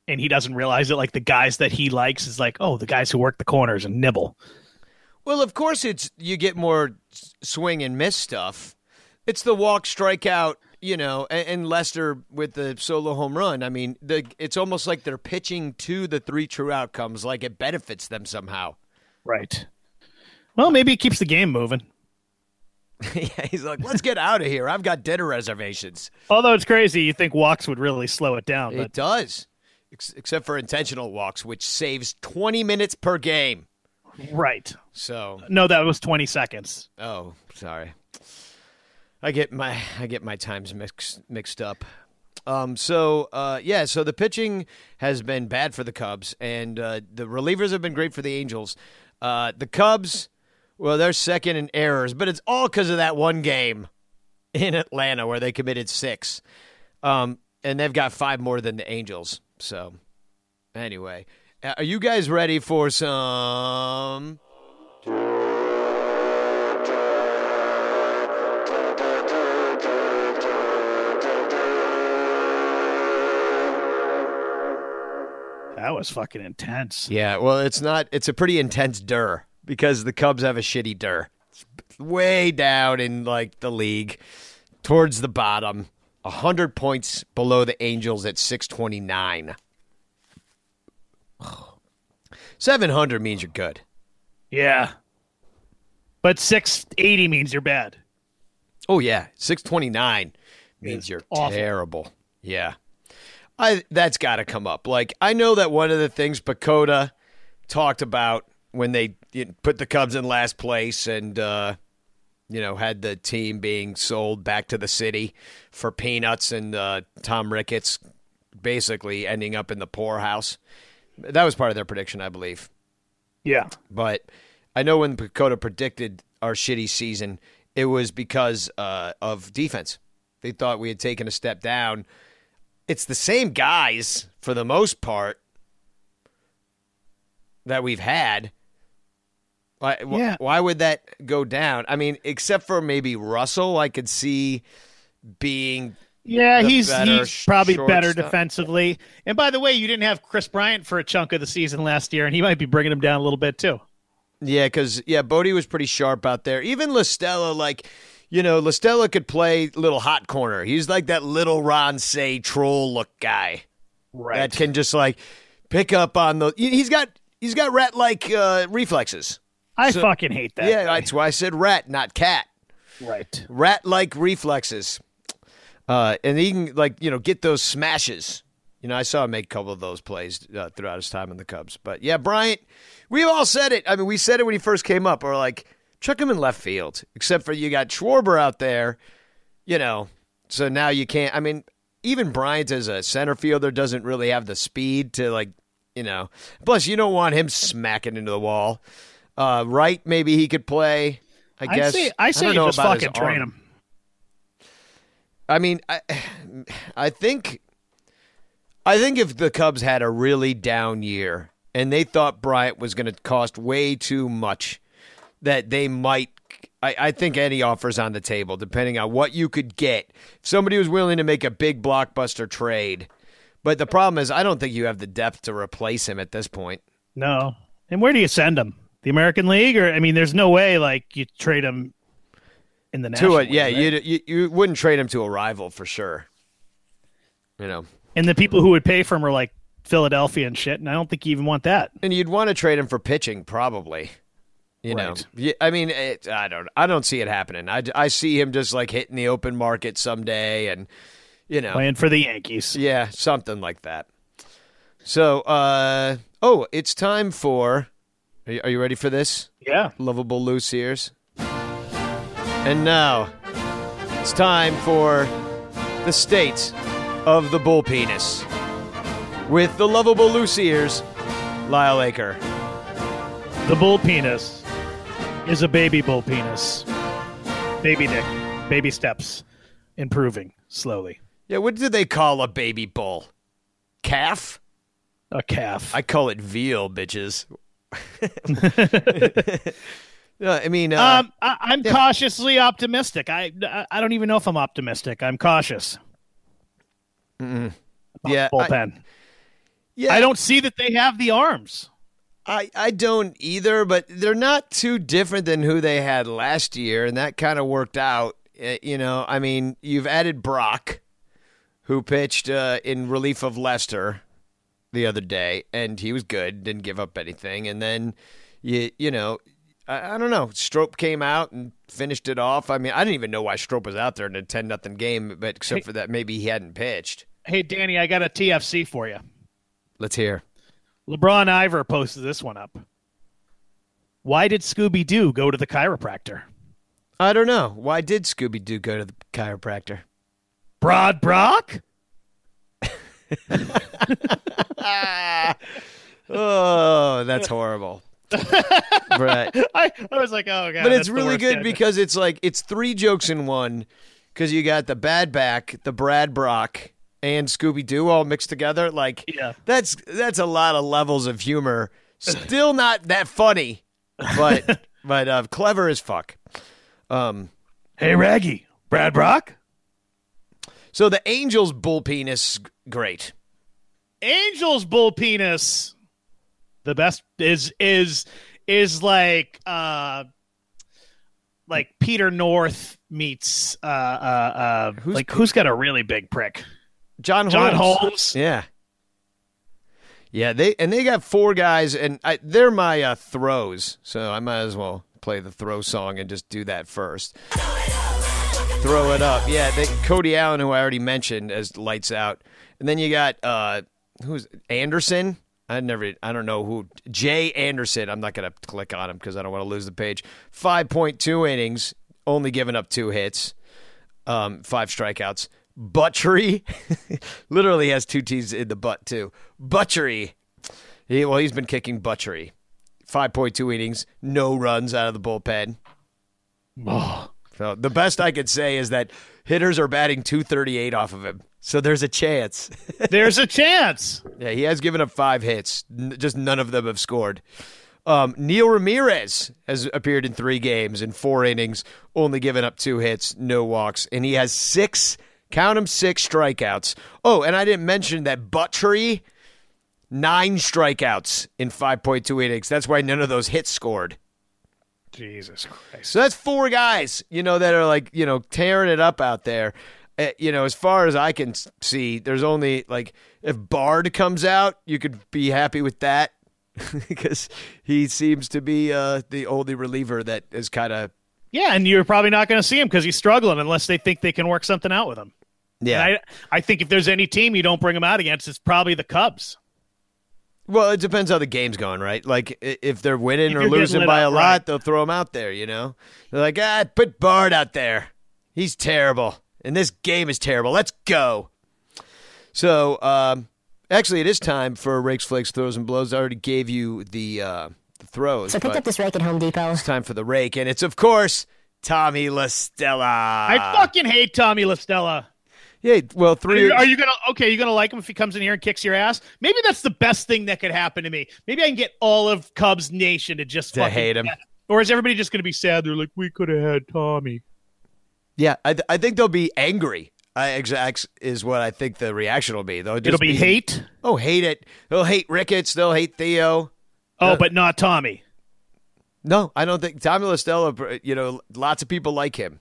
and he doesn't realize it. Like the guys that he likes is like, oh, the guys who work the corners and nibble. Well, of course, it's you get more swing and miss stuff. It's the walk, strikeout, you know, and, and Lester with the solo home run. I mean, the, it's almost like they're pitching to the three true outcomes, like it benefits them somehow. Right. Well, maybe it keeps the game moving. yeah, he's like, let's get out of here. I've got dinner reservations. Although it's crazy, you think walks would really slow it down, It does, ex- except for intentional walks, which saves 20 minutes per game. right. So, No, that was 20 seconds. oh, sorry. I get my I get my times mixed mixed up. Um, so uh, yeah, so the pitching has been bad for the Cubs, and uh, the relievers have been great for the Angels. Uh, the Cubs, well, they're second in errors, but it's all because of that one game in Atlanta where they committed six, um, and they've got five more than the Angels. So anyway, are you guys ready for some? That was fucking intense. Yeah, well, it's not. It's a pretty intense DER because the Cubs have a shitty DER. It's way down in like the league, towards the bottom, hundred points below the Angels at six twenty nine. Seven hundred means you're good. Yeah. But 680 means you're bad. Oh yeah, six twenty nine means you're awful. terrible. Yeah, I that's got to come up. Like I know that one of the things PECOTA talked about when they put the Cubs in last place and uh, you know had the team being sold back to the city for peanuts and uh, Tom Ricketts basically ending up in the poorhouse. That was part of their prediction, I believe. Yeah. But I know when PECOTA predicted our shitty season, it was because uh, of defense. They thought we had taken a step down. It's the same guys for the most part that we've had. Why, wh- Yeah. why would that go down? I mean, except for maybe Russell, I could see being Yeah, the he's better he's probably better shortstop. defensively. And by the way, you didn't have Kris Bryant for a chunk of the season last year, and he might be bringing him down a little bit too. Yeah, because yeah, Bodie was pretty sharp out there. Even La Stella, like you know, La Stella could play little hot corner. He's like that little Ron Cey troll look guy right? that can just like pick up on the. He's got he's got rat like uh, reflexes. I So- fucking hate that. yeah, guy. that's why I said rat, not cat. right. Rat like reflexes, uh, and he can like you know get those smashes. You know, I saw him make a couple of those plays uh, throughout his time in the Cubs. But yeah, Bryant, we've all said it. I mean, we said it when he first came up. Or like, chuck him in left field. Except for you got Schwarber out there. You know, so now you can't. I mean, even Bryant as a center fielder doesn't really have the speed to like, you know. Plus, you don't want him smacking into the wall. Uh, right? Maybe he could play. I I guess. say I say know just fucking train arm. him. I mean, I, I think, I think if the Cubs had a really down year and they thought Bryant was going to cost way too much, that they might. I, I think any offers on the table, depending on what you could get. If somebody was willing to make a big blockbuster trade, but the problem is, I don't think you have the depth to replace him at this point. No. And where do you send him? The American League, or I mean, there's no way like you trade him in the National To it, yeah, right? you you wouldn't trade him to a rival for sure. You know. And the people who would pay for him are like Philadelphia and shit, and I don't think you even want that. And you'd want to trade him for pitching, probably. You know, Right. Yeah, I mean, it, I don't, I don't see it happening. I, I see him just like hitting the open market someday, and you know, Playing for the Yankees. yeah, something like that. So, uh, oh, it's time for. Are you, are you ready for this? Yeah. Lovable loose ears. And now, it's time for the state of the bull penis with the lovable loose ears, Lyle Aker. The bull penis is a baby bull penis. Baby dick. Baby steps. Improving slowly. Yeah, what do they call a baby bull? Calf? A calf. I call it veal, bitches. no, I mean, uh, um, I, I'm cautiously optimistic. I, I I don't even know if I'm optimistic. I'm cautious. yeah, I, Bullpen. yeah, I don't see that they have the arms. I, I don't either, but they're not too different than who they had last year, and that kind of worked out. Uh, You know, I mean, you've added Brach, who pitched uh, in relief of Lester the other day, and he was good, didn't give up anything. And then you you know, I, I don't know, Strop came out and finished it off. I mean, I didn't even know why Strop was out there in a ten nothing game, but except for that, maybe he hadn't pitched. Hey, Danny, I got a TFC for you. Let's hear. LeBron Ivor posted this one up. Why did Scooby Doo go to the chiropractor? I don't know. Why did Scooby Doo go to the chiropractor? Broad Brock? Oh, that's horrible. right. I, I was like, oh god. But it's really good because it's like it's three jokes in one because you got the bad back, the Brad Brach, and Scooby Doo all mixed together. Like Yeah. that's that's a lot of levels of humor. Still not that funny, but but uh, clever as fuck. Um, Hey, Raggy, Brad Brock. So the Angels bull penis, great. Angel's bull penis. The best is is is like uh like Peter North meets uh uh uh like who's got a really big prick? John John Holmes. Holmes. Yeah. Yeah, they and they got four guys, and I, they're my uh, throws, so I might as well play the throw song and just do that first. Throw it up, yeah. They, Cody Allen, who I already mentioned as lights out, and then you got uh, who's Anderson. I never, I don't know who Jay Anderson. I'm not gonna click on him because I don't want to lose the page. Five point two innings, only giving up two hits um, five strikeouts. Buttrey literally has two T's in the butt too. Buttrey. He, well, he's been kicking Buttrey. Five point two innings, no runs out of the bullpen. Oh, So the best I could say is that hitters are batting two thirty eight off of him. So there's a chance. there's a chance. yeah, he has given up five hits. N- just none of them have scored. Um, Neil Ramirez has appeared in three games in four innings, only given up two hits, no walks, and he has six, count them, six strikeouts. Oh, and I didn't mention that Buttrey, nine strikeouts in 5.2 innings. That's why none of those hits scored. Jesus Christ. So that's four guys, you know, that are like, you know, tearing it up out there. Uh, you know, as far as I can see, there's only like if Bard comes out, you could be happy with that because he seems to be uh, the only reliever that is kind of Yeah, and you're probably not going to see him because he's struggling unless they think they can work something out with him. yeah. And I, I think if there's any team you don't bring him out against, it's probably the Cubs. Well, it depends how the game's going, right? Like if they're winning If or losing lit by a lot, right. they'll throw him out there. You know, they're like, ah, put Bard out there. He's terrible, and this game is terrible. Let's go. So, um, actually, it is time for rakes, flakes, throws, and blows. I already gave you the, uh, the throws. So I picked up this rake at Home Depot. it's time for the rake, and it's of course Tommy La Stella. I fucking hate Tommy La Stella. Yeah. Well, Are three. you, are you gonna okay? You gonna like him if he comes in here and kicks your ass? Maybe that's the best thing that could happen to me. Maybe I can get all of Cubs Nation to just To fucking- hate him. Or is everybody just gonna be sad? They're like, we could have had Tommy. Yeah, I, th- I think they'll be angry. I exact is what I think the reaction will be. They'll It'll be hate. Oh, hate it. They'll hate Ricketts. They'll hate Theo. Oh, but not Tommy. No, I don't think Tommy La Stella. You know, lots of people like him.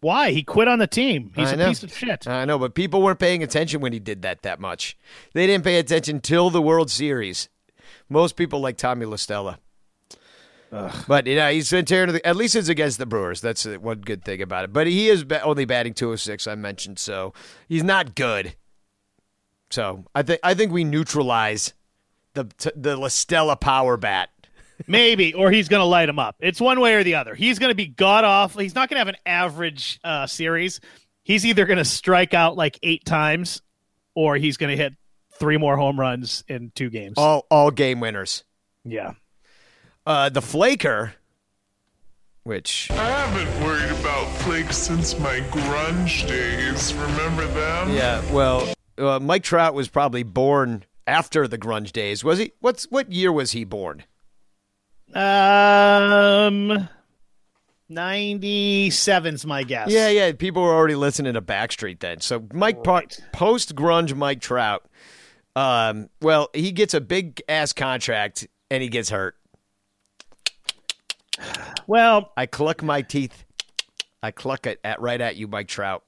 Why? He quit on the team. He's I a know. piece of shit. I know, but people weren't paying attention when he did that that much. They didn't pay attention till the World Series. Most people like Tommy La Stella. But you know he's been tearing. The, at least it's against the Brewers. That's one good thing about it. But he is ba- only batting 206. I mentioned, so he's not good. So I think I think we neutralize the t- the La Stella power bat. Maybe, or he's going to light him up. It's one way or the other. He's going to be god awful. He's not going to have an average uh, series. He's either going to strike out like eight times, or he's going to hit three more home runs in two games. All all game winners. yeah. Uh, the Flaker, which I haven't worried about flakes since my grunge days. Remember them? Yeah, well, uh, Mike Trout was probably born after the grunge days. Was he? What's what year was he born? Um, 97's my guess. Yeah, yeah. People were already listening to Backstreet then. So Mike Right. post grunge Mike Trout. Um, well, he gets a big ass contract and he gets hurt. Well, I cluck my teeth. I cluck it at right at you, Mike Trout.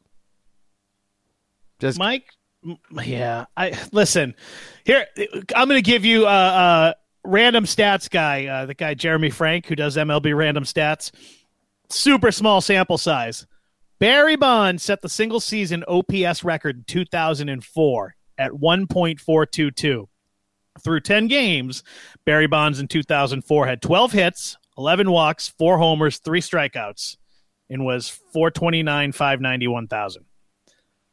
Just Mike, yeah. I listen here. I'm going to give you a, a random stats guy, uh, the guy Jeremy Frank, who does MLB random stats. Super small sample size. Barry Bonds set the single season OPS record in 2004 at 1.422. Through 10 games, Barry Bonds in 2004 had 12 hits, 11 walks, 4 homers, 3 strikeouts, and was 429, 591 thousand.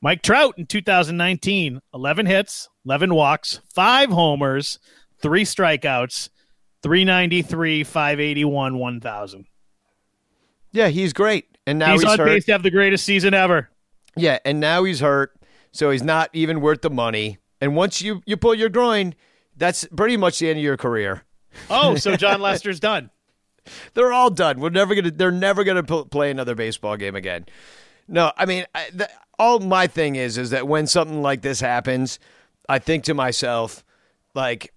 Mike Trout in 2019, 11 hits, 11 walks, 5 homers, 3 strikeouts, 393, 581, 1000. yeah, he's great. And now He's, he's, on hurt. pace to have the greatest season ever. Yeah, and now he's hurt, so he's not even worth the money. And once you you pull your groin, that's pretty much the end of your career. Oh, so Jon Lester's done. They're all done. We're never gonna. They're never gonna pl- play another baseball game again. No, I mean, I, the, all my thing is is that when something like this happens, I think to myself, like,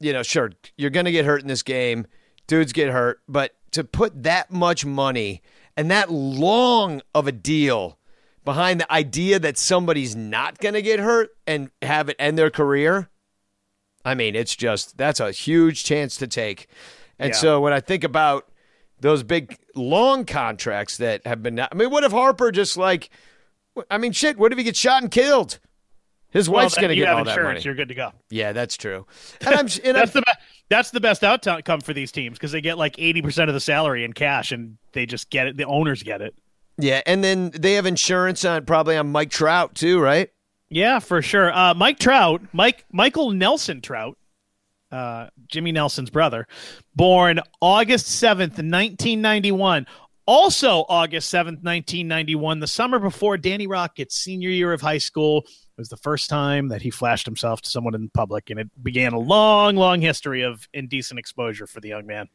you know, sure, you're gonna get hurt in this game. Dudes get hurt, but to put that much money and that long of a deal behind the idea that somebody's not gonna get hurt and have it end their career, I mean, it's just that's a huge chance to take. And Yeah. so when I think about those big long contracts that have been, I mean, what if Harper just like, I mean, shit, what if he gets shot and killed? His wife's going to get have all that money. You're good to go. Yeah, that's true. And I'm, and I'm That's the be- that's the best outcome for these teams because they get like 80% of the salary in cash and they just get it. The owners get it. yeah, and then they have insurance on probably on Mike Trout too, right? Yeah, for sure. Uh, Mike Trout, Mike Michael Nelson Trout, uh, Jimmy Nelson's brother, born August seventh, nineteen ninety one. Also, August 7th, 1991, the summer before Danny Rockett's senior year of high school, it was the first time that he flashed himself to someone in public, and it began a long, long history of indecent exposure for the young man.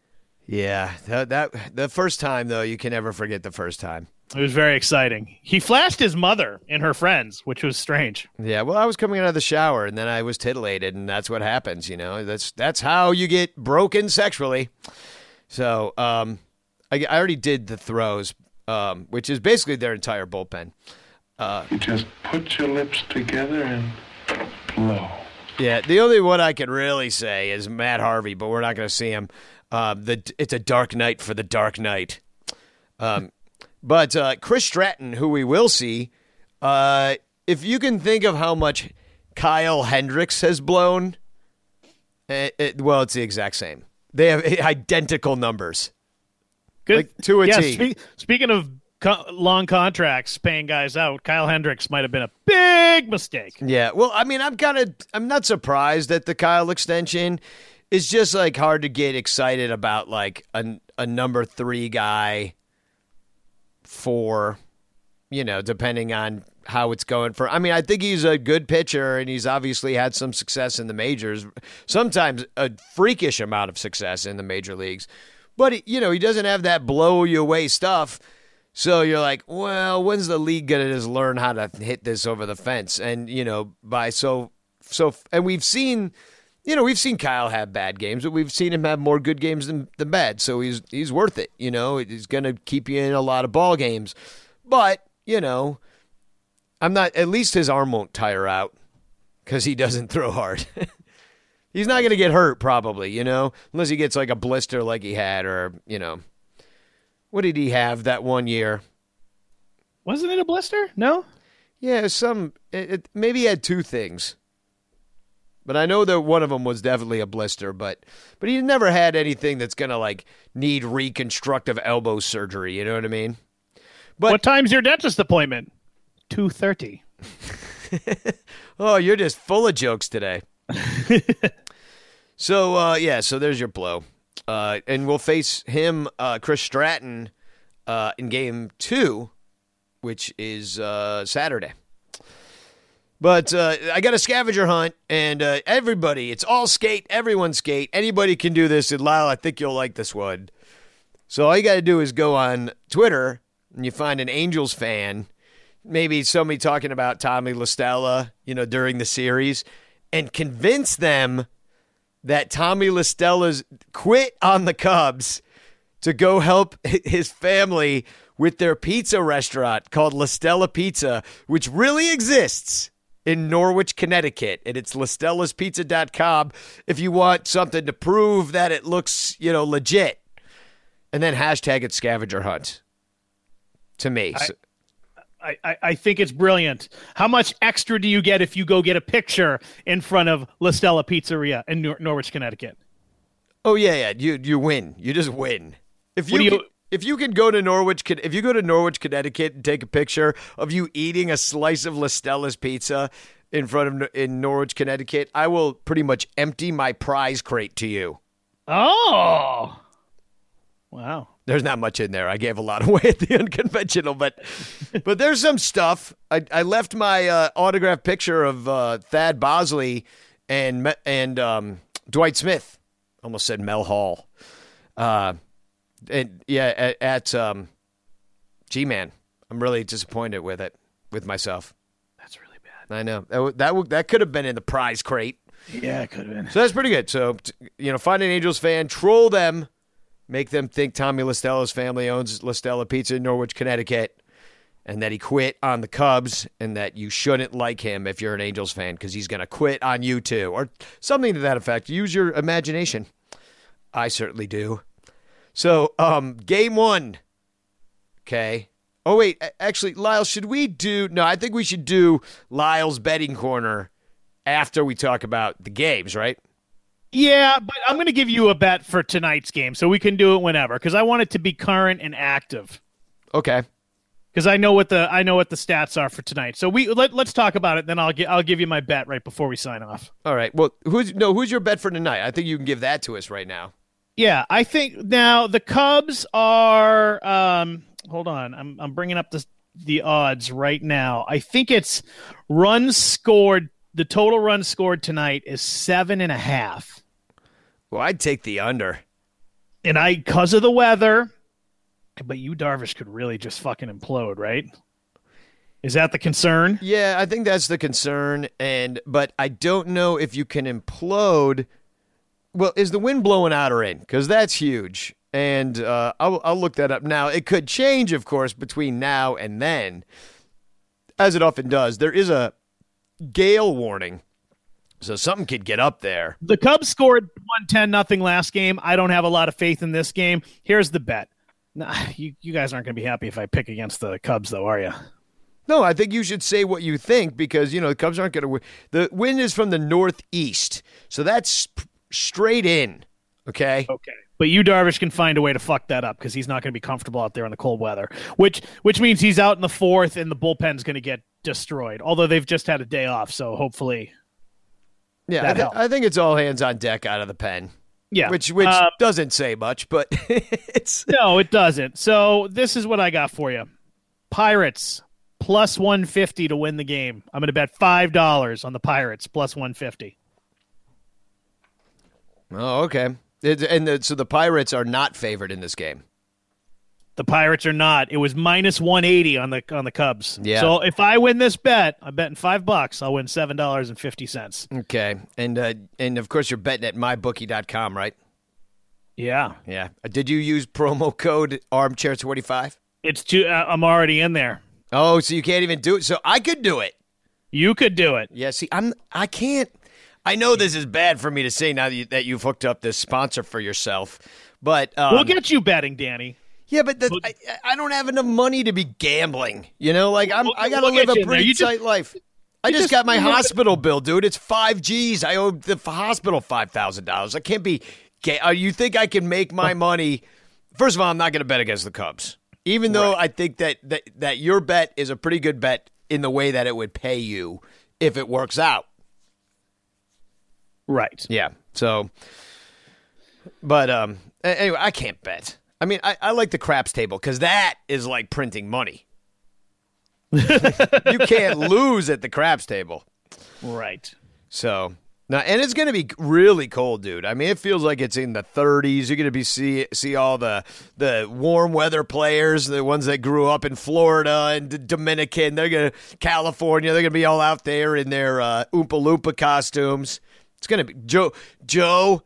Yeah, that, that the first time though, you can never forget the first time. It was very exciting. He flashed his mother and her friends, which was strange. Yeah, well, I was coming out of the shower and then I was titillated, and that's what happens. You know, that's that's how you get broken sexually. So, um, I, I already did the throws, um, which is basically their entire bullpen. You just put your lips together and blow. Yeah, the only one I can really say is Matt Harvey, but we're not going to see him. Um, the it's a dark night for the Dark Knight. Um, but uh, Chris Stratton, who we will see, uh, if you can think of how much Kyle Hendricks has blown, eh, it, well, it's the exact same. They have identical numbers. Good. Like, to a yeah, T. spe- speaking of co- long contracts paying guys out, Kyle Hendricks might have been a big mistake. Yeah, well, I mean, I'm kind of I'm not surprised at the Kyle extension. It's just like hard to get excited about like a a number three guy for, you know, depending on how it's going for. I mean, I think he's a good pitcher and he's obviously had some success in the majors. Sometimes a freakish amount of success in the major leagues, but you know, he doesn't have that blow you away stuff. So you're like, well, when's the league gonna just learn how to hit this over the fence? And you know, by so so, and we've seen, you know, we've seen Kyle have bad games, but we've seen him have more good games than, than bad. So he's he's worth it. You know, he's gonna keep you in a lot of ball games. But you know, I'm not. At least his arm won't tire out because he doesn't throw hard. he's not gonna get hurt probably. You know, unless he gets like a blister like he had, or you know. What did he have that one year? Wasn't it a blister? No. Yeah, some it, it, maybe he had two things, but I know that one of them was definitely a blister. But but he never had anything that's gonna like need reconstructive elbow surgery. You know what I mean? But what time's your dentist appointment? Two thirty. oh, you're just full of jokes today. so uh, yeah, so there's your blow, uh, and we'll face him, uh, Chris Stratton, uh, in game two, which is uh, Saturday. But uh, I got a scavenger hunt, and uh, everybody, it's all skate, everyone skate. Anybody can do this. And Lyle, I think you'll like this one. So all you got to do is go on Twitter, and you find an Angels fan, maybe somebody talking about Tommy La Stella, you know, during the series, and convince them that Tommy La Stella's quit on the Cubs to go help his family with their pizza restaurant called La Stella Pizza, which really exists in Norwich, Connecticut. And it's lastellaspizza.com if you want something to prove that it looks, you know, legit. And then hashtag it scavenger hunt to me. So- I, I, I think it's brilliant. How much extra do you get if you go get a picture in front of La Stella Pizzeria in Nor- Norwich, Connecticut? Oh yeah, yeah. You you win. You just win. If you, you- can- if you can go to Norwich, if you go to Norwich, Connecticut, and take a picture of you eating a slice of La Stella's pizza in front of in Norwich, Connecticut, I will pretty much empty my prize crate to you. Oh, wow. There's not much in there. I gave a lot away at the unconventional, but but there's some stuff. I, I left my uh, autographed picture of uh, Thad Bosley and and um, Dwight Smith. Almost said Mel Hall. Uh, and yeah, at, at um, G-Man. I'm really disappointed with it with myself. That's really bad. I know that w- that, that could have been in the prize crate. Yeah, it could have been. So that's pretty good. So, t- you know, find an Angels fan, troll them, make them think Tommy La Stella's family owns La Stella Pizza in Norwich, Connecticut, and that he quit on the Cubs, and that you shouldn't like him if you're an Angels fan because he's going to quit on you too, or something to that effect. Use your imagination. I certainly do. So, um, game one. Okay. Oh wait, actually, Lyle, should we do? No, I think we should do Lyle's betting corner after we talk about the games, right? Yeah, but I'm going to give you a bet for tonight's game, so we can do it whenever because I want it to be current and active. Okay. Because I know what the I know what the stats are for tonight. So we let, let's talk about it. Then I'll gi- I'll give you my bet right before we sign off. All right. Well, who's no? Who's your bet for tonight? I think you can give that to us right now. Yeah, I think now the Cubs are. Um, hold on, I'm I'm bringing up the the odds right now. I think it's runs scored. The total runs scored tonight is seven and a half, Well, I'd take the under. and I because of the weather. But Yu Darvish could really just fucking implode, right? Is that the concern? Yeah, I think that's the concern, and but I don't know if you can implode. Well, is the wind blowing out or in? Because that's huge, and uh, I'll, I'll look that up now. It could change, of course, between now and then, as it often does. There is a gale warning, so something could get up there. The Cubs scored 110 nothing last game. I don't have a lot of faith in this game. Here's the bet. Nah, you, you guys aren't going to be happy if I pick against the Cubs, though, are you? No, I think you should say what you think because you know the Cubs aren't going to win. The wind is from the northeast, so that's straight in. Okay. Okay. But Yu Darvish can find a way to fuck that up because he's not going to be comfortable out there in the cold weather, which which means he's out in the fourth and the bullpen's going to get destroyed. Although they've just had a day off, so hopefully, Yeah, I, helps. I think it's all hands on deck out of the pen. yeah. which which Um, doesn't say much, but it's no, it doesn't. So this is what I got for you: Pirates plus one fifty to win the game. I'm going to bet five dollars on the Pirates plus one fifty. oh okay. It- and the, so the Pirates are not favored in this game. The Pirates are not. It was minus one eighty on the on the Cubs. Yeah. So if I win this bet, I'm betting five bucks. I'll win seven dollars and fifty cents. Okay, and uh, and of course you're betting at mybookie.com, right? Yeah. Yeah. Uh, Did you use promo code armchair twenty five? It's too. Uh, I'm already in there. Oh, so you can't even do it. So I could do it. You could do it. Yeah. See, I'm I can't. I know this is bad for me to say now that, you, that you've hooked up this sponsor for yourself, but um, we'll get you betting, Danny. Yeah, but the, I, I don't have enough money to be gambling. You know, like I'm, We'll- I got to we'll live a you in there. pretty You just- tight life. I just, just- got my hospital bill, dude. It's five G's. I owe the hospital five thousand dollars. I can't be. Ga- uh, you think I can make my money? First of all, I'm not going to bet against the Cubs, even though I think that, that that your bet is a pretty good bet in the way that it would pay you if it works out. Right. Yeah. So, but um, anyway, I can't bet. I mean, I, I like the craps table because that is like printing money. you can't lose at the craps table. Right. So now, and it's going to be really cold, dude. I mean, it feels like it's in the 30s. You're going to be see see all the the warm weather players, the ones that grew up in Florida and the Dominican. They're going to California. They're going to be all out there in their uh, Oompa Loompa costumes. It's going to be Joe Joe.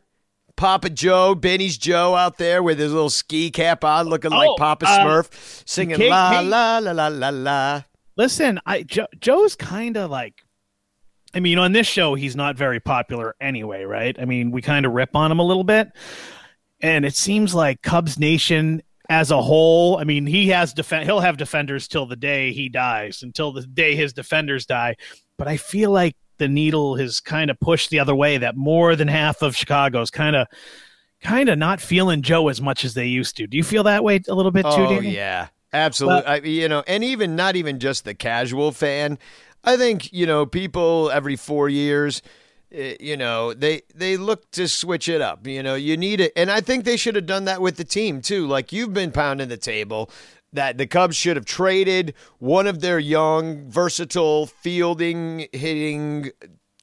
Papa Joe, Binny's Joe out there with his little ski cap on, looking like Oh, Papa uh, Smurf, singing Kate- la Kate- la la la la la. Listen, I jo- Joe's kind of like. I mean, on this show, he's not very popular anyway, right? I mean, we kind of rip on him a little bit, and it seems like Cubs Nation as a whole. I mean, he has defend. He'll have defenders till the day he dies, until the day his defenders die. But I feel like the needle has kind of pushed the other way. That more than half of Chicago's kind of, kind of not feeling Joe as much as they used to. Do you feel that way a little bit too? Oh Danny? yeah, absolutely. I, you know, and even not even just the casual fan. I think you know people every four years. eh, You know they they look to switch it up. You know you need it, and I think they should have done that with the team too. Like you've been pounding the table that the Cubs should have traded one of their young, versatile fielding, hitting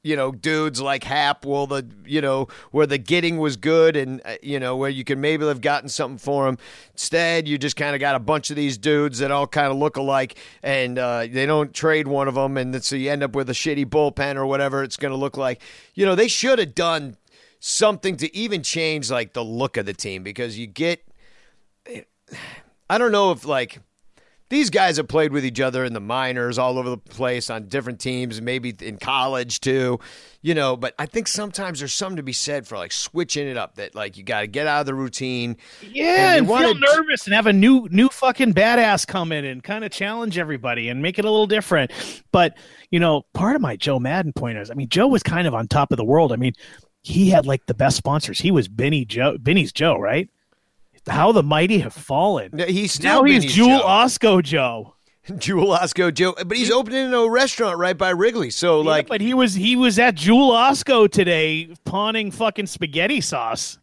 you know, dudes like Happ, well, the you know where the getting was good, and uh, you know where you could maybe have gotten something for him. Instead, you just kind of got a bunch of these dudes that all kind of look alike, and uh, they don't trade one of them, and so you end up with a shitty bullpen or whatever it's going to look like. You know, they should have done something to even change like the look of the team because you get. I don't know if like these guys have played with each other in the minors all over the place on different teams, maybe in college too, you know. But I think sometimes there's something to be said for like switching it up. That like you got to get out of the routine. Yeah, And and, feel nervous and have a new new fucking badass come in and kind of challenge everybody and make it a little different. But you know, part of my Joe Maddon point is, I mean, Joe was kind of on top of the world. I mean, he had like the best sponsors. He was Binny Joe, Binny's Joe, right? How the mighty have fallen. He's still Now he's Jewel Joe. Osco Joe. Jewel Osco Joe, but he's opening a restaurant right by Wrigley. So like, yeah, but he was he was at Jewel Osco today, pawning fucking spaghetti sauce.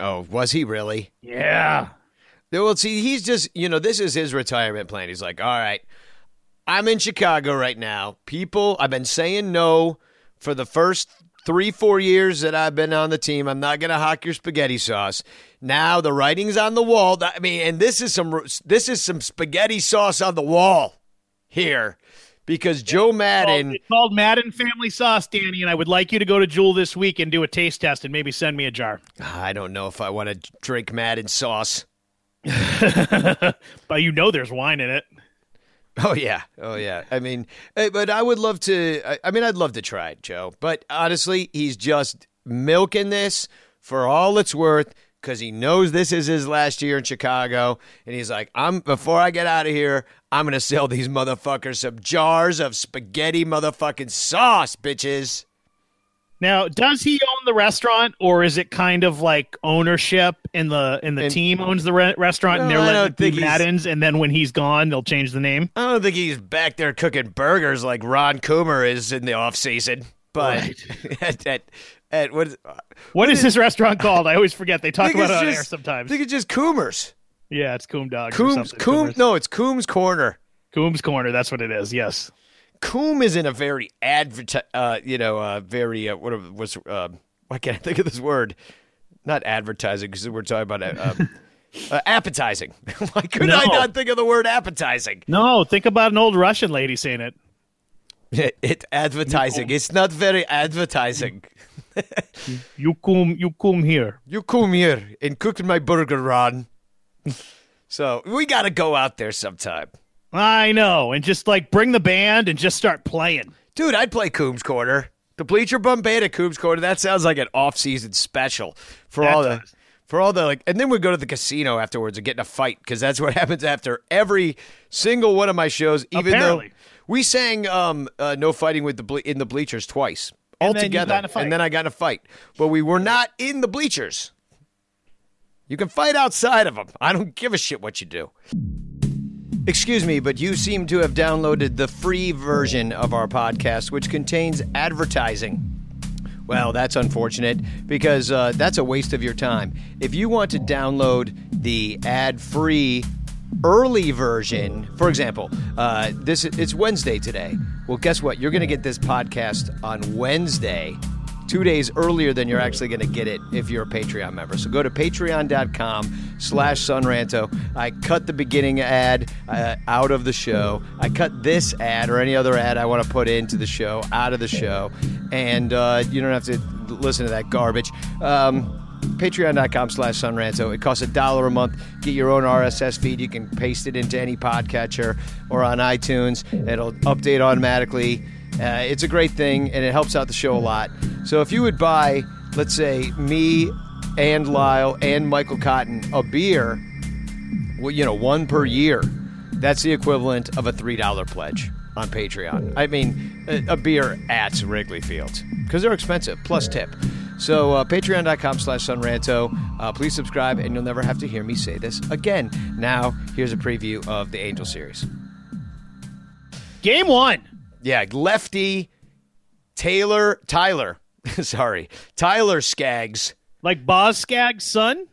Oh, was he really? Yeah. Yeah, Well, see, he's just, you know, this is his retirement plan. He's like, all right, I'm in Chicago right now. People, I've been saying no for the first three, four years that I've been on the team. I'm not going to hawk your spaghetti sauce. Now the writing's on the wall. I mean, and this is some, this is some spaghetti sauce on the wall here because Joe Maddon. It's called Maddon Family Sauce, Danny, and I would like you to go to Jewel this week and do a taste test and maybe send me a jar. Ah, I don't know if I want to drink Maddon sauce. but you know there's wine in it. Oh yeah, oh yeah. I mean, eh, but I would love to. I- mean, I'd love to try it, Joe. But honestly, he's just milking this for all it's worth because he knows this is his last year in Chicago, and he's like, "I'm before I get out of here, I'm gonna sell these motherfuckers some jars of spaghetti motherfucking sauce, bitches." Now, does he own the restaurant, or is it kind of like ownership and the and the And- team owns the re- restaurant and they're I letting don't it be think Maddon's, and then when he's gone, they'll change the name? I don't think he's back there cooking burgers like Ron Coomer is in the off season, but at, at, at what? Uh, what is this restaurant called? I always forget. They talk about it on just- air sometimes. I think it's just Coomers. Yeah, it's Coom Dog. Coombs. Coombs, no, it's Coombs Corner. Coom's Corner. That's what it is. Yes. Coombe isn't a very advert, uh, you know, uh, very uh, what was uh, why can't I think of this word? Not advertising because we're talking about uh, um, uh, appetizing. why could I not think of the word appetizing? No, think about an old Russian lady saying it. It, it advertising. It's not very advertising. You come, you come here. You come here and cook my burger, Ron. so we got to go out there sometime. I know, and just like bring the band and just start playing. Dude, I'd play Coombs Corner. The Bleacher Bum Band at Coombs Corner. That sounds like an off-season special for That all the for all the like. And then we go to the casino afterwards and get in a fight because that's what happens after every single one of my shows. Even Apparently. though we sang um, uh, "No Fighting with the ble- in the bleachers twice all together, got in a fight. and then I got in a fight, but we were not in the bleachers. You can fight outside of them. I don't give a shit what you do. Excuse me, but you seem to have downloaded the free version of our podcast, which contains advertising. Well, that's unfortunate because uh, that's a waste of your time. If you want to download the ad-free early version, for example, uh, this it's Wednesday today. Well, guess what? You're going to get this podcast on Wednesday, two days earlier than you're actually going to get it if you're a Patreon member. So go to patreon.com slash sonranto. I cut the beginning ad uh, out of the show. I cut this ad or any other ad I want to put into the show out of the show. And uh, you don't have to listen to that garbage. Um, Patreon.com slash Sonranto. It costs a dollar a month. Get your own RSS feed. You can paste it into any podcatcher or on iTunes. It'll update automatically. Uh, it's a great thing and it helps out the show a lot. So if you would buy, let's say, me and Lyle and Michael Cotton a beer, well, you know, one per year, that's the equivalent of a $3 pledge on Patreon. I mean, a, a beer at Wrigley Field because they're expensive, plus tip. So, uh, patreon.com slash sonranto. Uh, please subscribe, and you'll never have to hear me say this again. Now, here's a preview of the Angel series. Game one. Yeah, lefty Taylor, Tyler, sorry, Tyler Skaggs. Like Boz Skagg's son?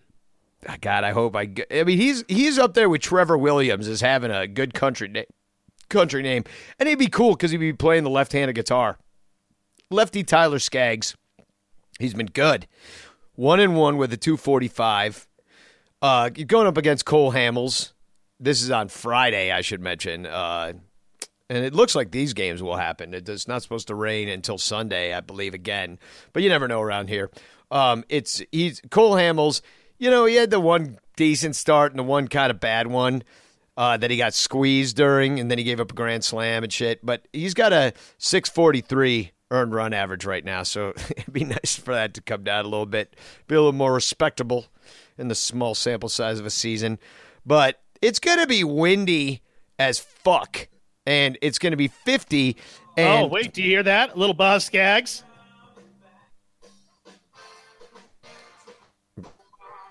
Ah, God, I hope I. I mean, he's he's up there with Trevor Williams as having a good country name, country name, and he'd be cool because he'd be playing the left-handed guitar. Lefty Tyler Skaggs, he's been good. One and one with a two forty-five. Uh, going up against Cole Hamels. This is on Friday, I should mention. Uh, and it looks like these games will happen. It's not supposed to rain until Sunday, I believe, again. But you never know around here. Um, it's he's Cole Hamels. You know, he had the one decent start and the one kind of bad one uh, that he got squeezed during, and then he gave up a grand slam and shit. But he's got a 643 earned run average right now, so it'd be nice for that to come down a little bit, be a little more respectable in the small sample size of a season. But it's going to be windy as fuck, and it's going to be 50. And oh, wait, do you hear that? A Little Boz Skaggs?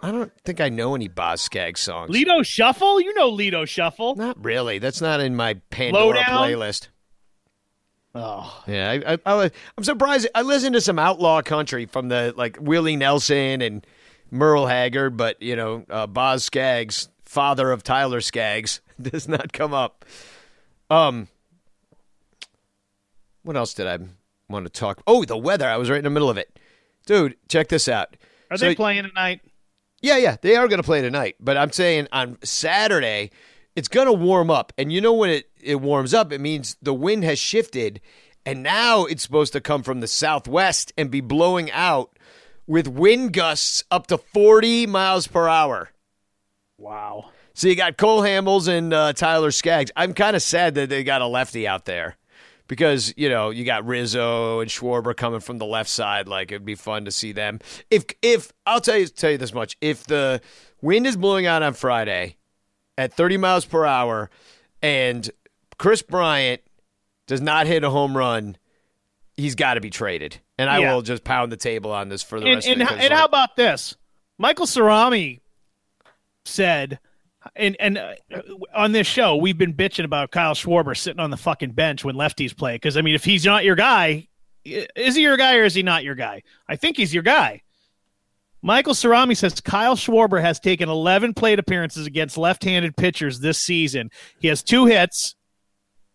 I don't think I know any Boz Skaggs songs. Lido Shuffle? You know Lido Shuffle. Not really. That's not in my Pandora Lowdown? playlist. Oh, Yeah, I, I, I, I'm surprised. I listened to some outlaw country from the like Willie Nelson and Merle Haggard, but you know, uh, Boz Skaggs, father of Tyler Skaggs, does not come up. Um, what else did I want to talk? Oh, the weather. I was right in the middle of it, dude. Check this out. Are So- they playing tonight? Yeah, yeah, they are going to play tonight. But I'm saying on Saturday, it's going to warm up. And you know when it, it warms up, it means the wind has shifted. And now it's supposed to come from the southwest and be blowing out with wind gusts up to 40 miles per hour. Wow. So you got Cole Hamels and uh, Tyler Skaggs. I'm kind of sad that they got a lefty out there because you know you got Rizzo and Schwarber coming from the left side. Like it'd be fun to see them. If if I'll tell you tell you this much, if the wind is blowing out on Friday at 30 miles per hour and Kris Bryant does not hit a home run, he's got to be traded. And I Yeah. will just pound the table on this for the And, rest and, of it. and 'cause, how about this? Michael Cerami said, and and uh, on this show we've been bitching about Kyle Schwarber sitting on the fucking bench when lefties play because I mean if he's not your guy, is he your guy or is he not your guy? I think he's your guy. Michael Cerami says Kyle Schwarber has taken 11 plate appearances against left-handed pitchers this season. He has two hits,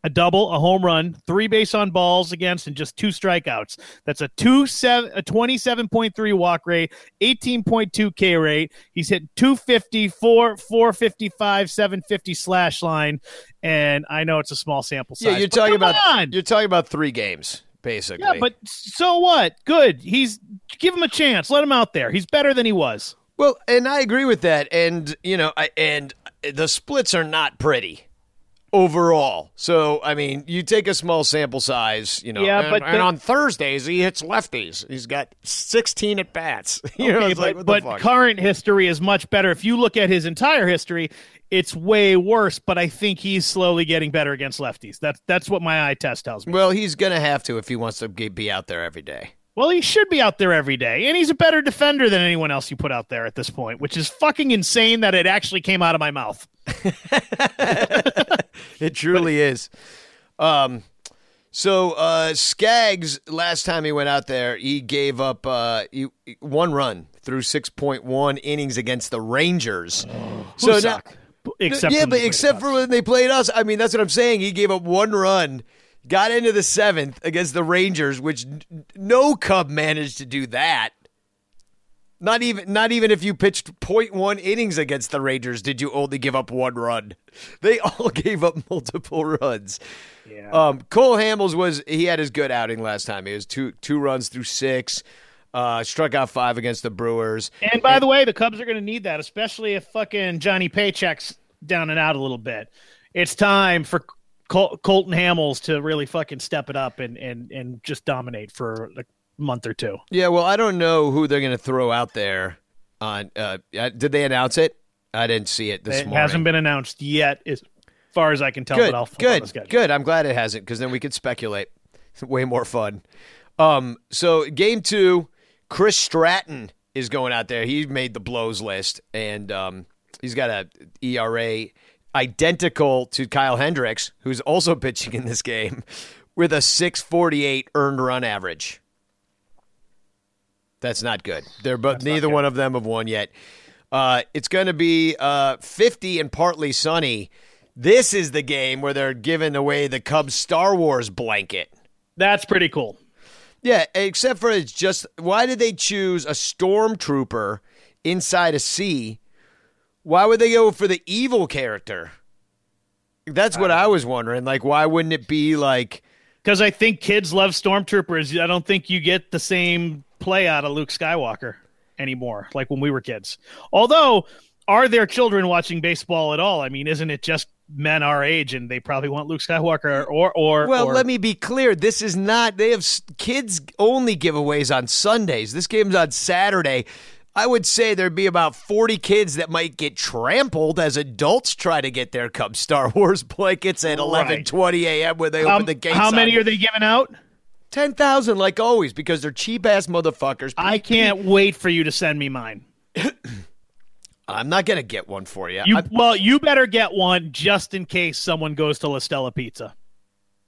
a double, a home run, three base on balls against, and just two strikeouts. That's a two seven a twenty seven point three walk rate, eighteen point two K rate. He's hit 250, 4, 455, 750 slash line. And I know it's a small sample size. yeah, you're talking about on! you're talking about three games basically. Yeah, but so what? Good. He's give him a chance. Let him out there. He's better than he was. Well, and I agree with that. And you know, I, and the splits are not pretty overall. So I mean, you take a small sample size, you know. Yeah, and, but and the- on Thursdays he hits lefties. He's got sixteen at bats. you Okay, like but, the but current history is much better. If you look at his entire history, it's way worse. But I think he's slowly getting better against lefties. That's that's what my eye test tells me. well, he's gonna have to if he wants to be out there every day. Well, he should be out there every day, and he's a better defender than anyone else you put out there at this point, which is fucking insane that it actually came out of my mouth. It truly is. Um, so uh, Skaggs, last time he went out there, he gave up uh, he, one run through six point one innings against the Rangers. so now- Except yeah, but except for when they played us, I mean, that's what I'm saying. He gave up one run, got into the seventh against the Rangers, which no Cub managed to do that. Not even, not even if you pitched 0.1 innings against the Rangers, did you only give up one run? They all gave up multiple runs. Yeah. Um, Cole Hamels was he had his good outing last time. He was two two runs through six, uh, struck out five against the Brewers. And by the way, the Cubs are going to need that, especially if fucking Johnny Paycheck's down and out a little bit. It's time for Col- Colton Hamels to really fucking step it up and and and just dominate for month or two. Yeah, well, I don't know who they're going to throw out there. On uh, uh, did they announce it? I didn't see it this It morning. hasn't been announced yet, as far as I can tell. good. but I'll flip on the good, good. I'm glad it hasn't because then we could speculate. It's way more fun. Um, so game two, Chris Stratton is going out there. He made the blows list, and um, he's got a ERA identical to Kyle Hendricks, who's also pitching in this game, with a 648 earned run average. That's not good. They're but neither one of them have won yet. Uh, it's going to be uh, 50 and partly sunny. This is the game where they're giving away the Cubs Star Wars blanket. That's pretty cool. Yeah, except for it's just why did they choose a stormtrooper inside a sea? Why would they go for the evil character? That's what I was wondering. Like, why wouldn't it be like? Because I think kids love stormtroopers. I don't think you get the same play out of Luke Skywalker anymore, like when we were kids. Although, are there children watching baseball at all? I mean, isn't it just men our age, and they probably want Luke Skywalker or or Well, or, let me be clear. This is not. They have kids only giveaways on Sundays. This game's on Saturday. I would say there'd be about 40 kids that might get trampled as adults try to get their Cubs Star Wars blankets at 11:20 a.m. when they Um, open the gates. how many on- are they giving out? 10,000 like always because they're cheap ass motherfuckers. I can't wait for you to send me mine. I'm not going to get one for you. You I- well, you better get one just in case someone goes to La Stella Pizza.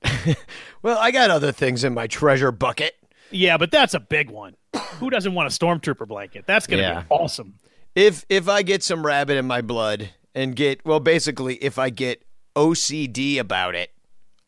well, I got other things in my treasure bucket. Yeah, but that's a big one. Who doesn't want a stormtrooper blanket? That's gonna Yeah. be awesome. If if I get some rabbit in my blood and get well, basically, if I get OCD about it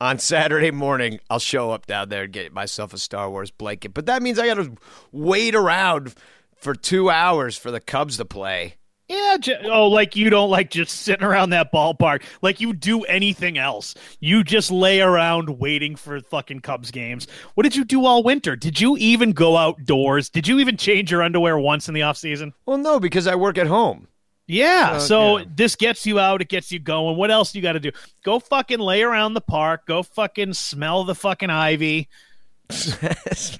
on Saturday morning, I'll show up down there and get myself a Star Wars blanket. But that means I got to wait around for two hours for the Cubs to play. Yeah. Oh, like you don't like just sitting around that ballpark. Like you do anything else. You just lay around waiting for fucking Cubs games. What did you do all winter? Did you even go outdoors? Did you even change your underwear once in the off season? Well, no, because I work at home. Yeah. Uh, so yeah. this gets you out. It gets you going. What else you got to do? Go fucking lay around the park. Go fucking smell the fucking ivy.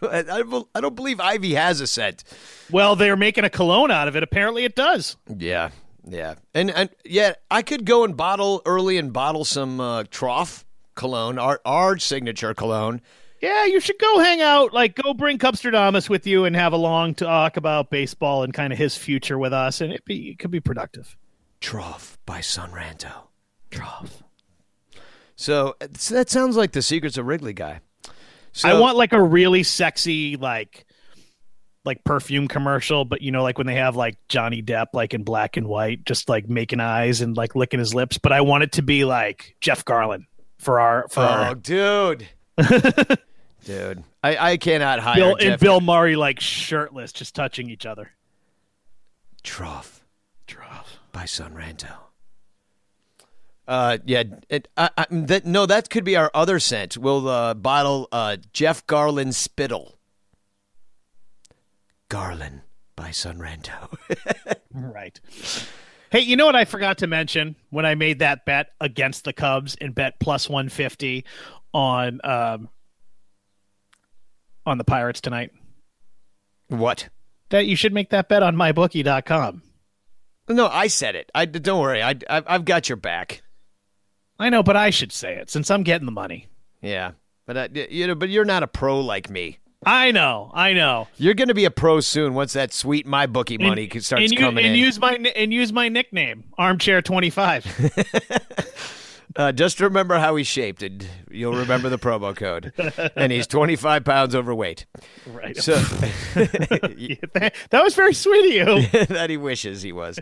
I don't I don't believe Ivy has a scent. Well, they're making a cologne out of it. Apparently, it does. Yeah, yeah, and and yeah, I could go and bottle early and bottle some uh, trough cologne, our our signature cologne. Yeah, you should go hang out. Like, go bring Cubstradamus with you and have a long talk about baseball and kind of his future with us, and it be it could be productive. Trough by Sonranto. Trough. So, so that sounds like the Secrets of Wrigley guy. So, I want like a really sexy like like perfume commercial, but you know, like when they have like Johnny Depp like in black and white, just like making eyes and like licking his lips. But I want it to be like Jeff Garlin for our for Oh, our dude, dude, I I cannot hire Bill Jeff and Bill Murray like shirtless, just touching each other. Trough Trough. by Sonranto. Uh, yeah, it, I, I, that no, that could be our other scent. We'll uh, bottle uh, Jeff Garlin Spittle. Garlin by Sonranto. Right. Hey, you know what I forgot to mention when I made that bet against the Cubs and bet plus 150 on um on the Pirates tonight? what? That you should make that bet on mybookie.com. No, I said it. I don't worry. I, I I've got your back. I know, but I should say it since I'm getting the money. Yeah, but you know, but you're not a pro like me. I know, I know. You're going to be a pro soon once that sweet my bookie money and, starts and you- coming and in. use my and use my nickname, Armchair 25. uh, just remember how he's shaped, and you'll remember the promo code. and he's 25 pounds overweight. right. So that was very sweet of you. that he wishes he was.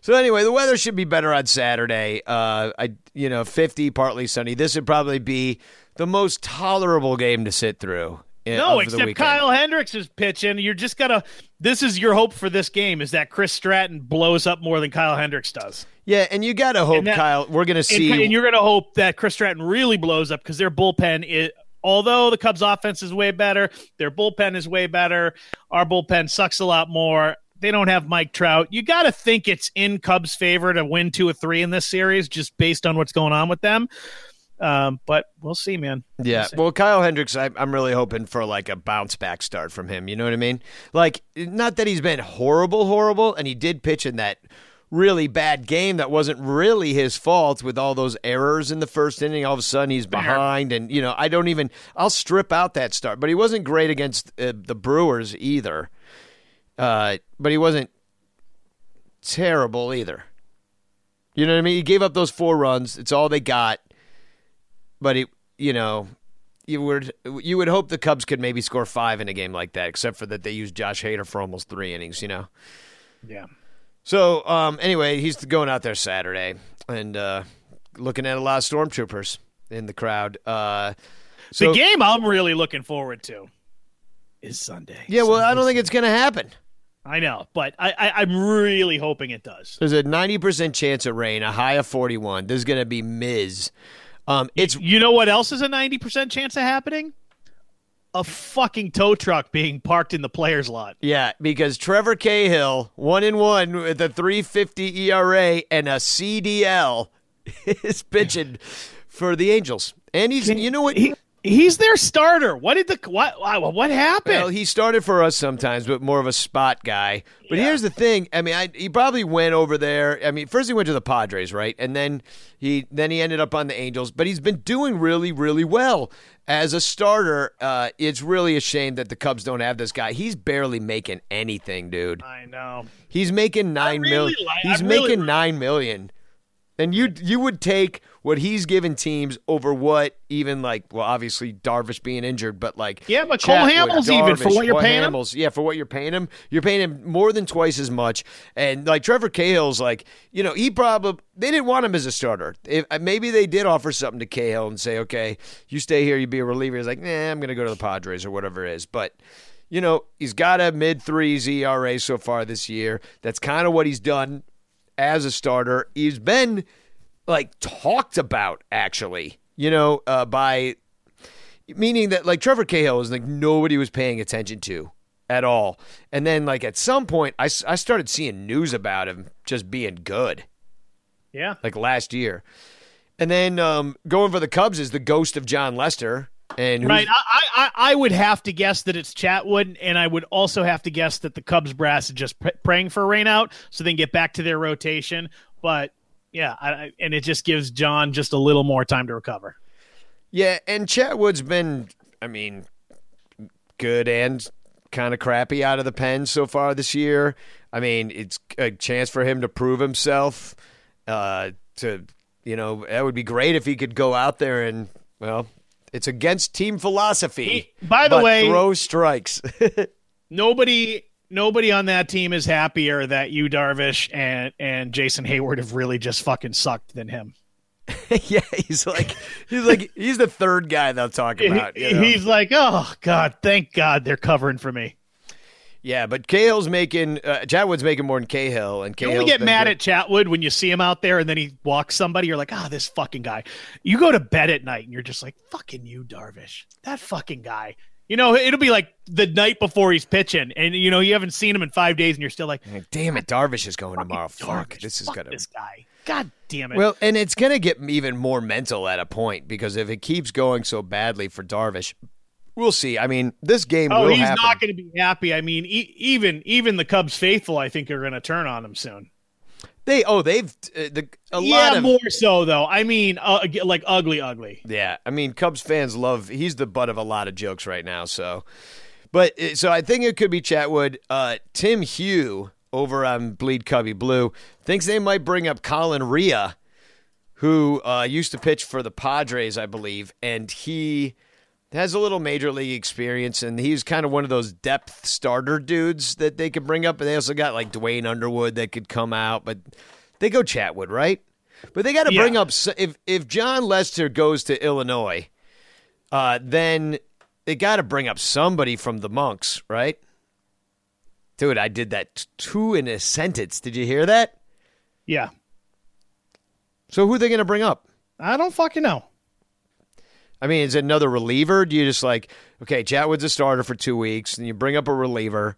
So anyway, the weather should be better on Saturday. Uh, I you know 50, partly sunny. This would probably be the most tolerable game to sit through. uh, No, except. Kyle Hendricks is pitching. You're just gonna. This is your hope for this game: is that Chris Stratton blows up more than Kyle Hendricks does, Yeah, and you got to hope, that- Kyle. We're going to see. and you're gonna hope that Chris Stratton really blows up because their bullpen is. Although the Cubs' offense is way better, their bullpen is way better. Our bullpen sucks a lot more. They don't have Mike Trout. You got to think it's in Cubs' favor to win two or three in this series, just based on what's going on with them. Um, but we'll see, man. Yeah, well, Kyle Hendricks, I, I'm really hoping for like a bounce back start from him. You know what I mean? Like, not that he's been horrible, horrible, and he did pitch in that really bad game that wasn't really his fault with all those errors in the first inning. All of a sudden, he's behind, and you know, I don't even. I'll strip out that start, but he wasn't great against uh, the Brewers either. Uh, but he wasn't terrible either. You know what I mean? He gave up those four runs. It's all they got but it, you know, you would you would hope the Cubs could maybe score five in a game like that, except for that they used Josh Hader for almost three innings. You know. Yeah. So um, anyway, he's going out there Saturday and uh, looking at a lot of stormtroopers in the crowd. Uh, so, the game I'm really looking forward to is Sunday. Yeah, well, I don't think it's going to happen. I know, but I, I I'm really hoping it does. There's a 90% chance of rain, a high of 41. There's going to be Miz. Um, it's You know what else is a 90% chance of happening? A fucking tow truck being parked in the players' lot. Yeah, because Trevor Cahill, one in one with a 350 ERA and a CDL, is pitching for the Angels. And he's, you know what? He, he's their starter. What did the what what, happened? Well, he started for us sometimes, but more of a spot guy. But here's the thing: I mean, I, he probably went over there. I mean, first he went to the Padres, right, and then he then he ended up on the Angels. But he's been doing really, really well as a starter. Uh, it's really a shame that the Cubs don't have this guy. He's barely making anything, dude. I know. He's making nine really million. like- He's really making like- nine million. And you you would take what he's given teams over what even like well obviously Darvish being injured, but like Yeah, but Cole Chatwood, Hamels even for what you're paying him? Yeah, for what you're paying him, you're paying him more than twice as much. And like Trevor Cahill's like, you know, he probably they didn't want him as a starter. If, uh, maybe they did offer something to Cahill and say, okay, you stay here, you be a reliever. He's like, nah, I'm gonna go to the Padres or whatever it is, but. You know, he's got a mid threes ERA so far this year. That's kind of what he's done as a starter. He's been like talked about actually, you know, uh, by meaning that like Trevor Cahill was like nobody was paying attention to at all. And then like at some point, I, I started seeing news about him just being good Yeah. like last year. And then um, going for the Cubs is the ghost of Jon Lester. And Right. I, I, I would have to guess that it's Chatwood, and I would also have to guess that the Cubs brass is just pr- praying for a rain out so they can get back to their rotation. But yeah, I, and it just gives Jon just a little more time to recover. Yeah, and Chatwood's been, I mean, good and kind of crappy out of the pen so far this year. I mean, it's a chance for him to prove himself. Uh, to you know, that would be great if he could go out there and well, it's against team philosophy. He- by the way- throw strikes. Nobody. Nobody on that team is happier that you, Darvish, and and Jason Heyward have really just fucking sucked than him. yeah, he's like he's like he's the third guy they'll talk about. you know? He's like, oh God, thank God they're covering for me. yeah, but Cahill's making uh, Chatwood's making more than Cahill, and You Cahill's only get mad good. at Chatwood when you see him out there and then he walks somebody. You're like, ah, this fucking guy. You go to bed at night and you're just like, fucking you, Darvish. That fucking guy. You know, it'll be like the night before he's pitching, and you know you haven't seen him in five days, and you're still like, Damn it, Darvish is going tomorrow. Fuck, this is fuck gonna this guy. God damn it. Well, and it's going to get even more mental at a point because if it keeps going so badly for Darvish, we'll see. I mean, this game oh, will he's happen. not going to be happy. I mean, e- even even the Cubs faithful, I think, are going to turn on him soon. They oh, they've uh, the a yeah, lot of more so though. I mean, uh, like ugly, ugly. yeah. I mean, Cubs fans love. He's the butt of a lot of jokes right now. So, but uh, so I think it could be Chatwood. Uh, Tim Huwe over on Bleed Cubbie Blue thinks they might bring up Colin Rea, who uh, used to pitch for the Padres, I believe, and he has a little major league experience, and he's kind of one of those depth starter dudes that they could bring up. And they also got like Duane Underwood that could come out, but they go Chatwood, right? But they got to bring up if if Jon Lester goes to Illinois, uh, then they got to bring up somebody from the monks, right? Dude, I did that two in a sentence. Did you hear that? Yeah, So who are they going to bring up? I don't fucking know. I mean, is it another reliever? Do you just like, okay, Chatwood's a starter for two weeks, and you bring up a reliever,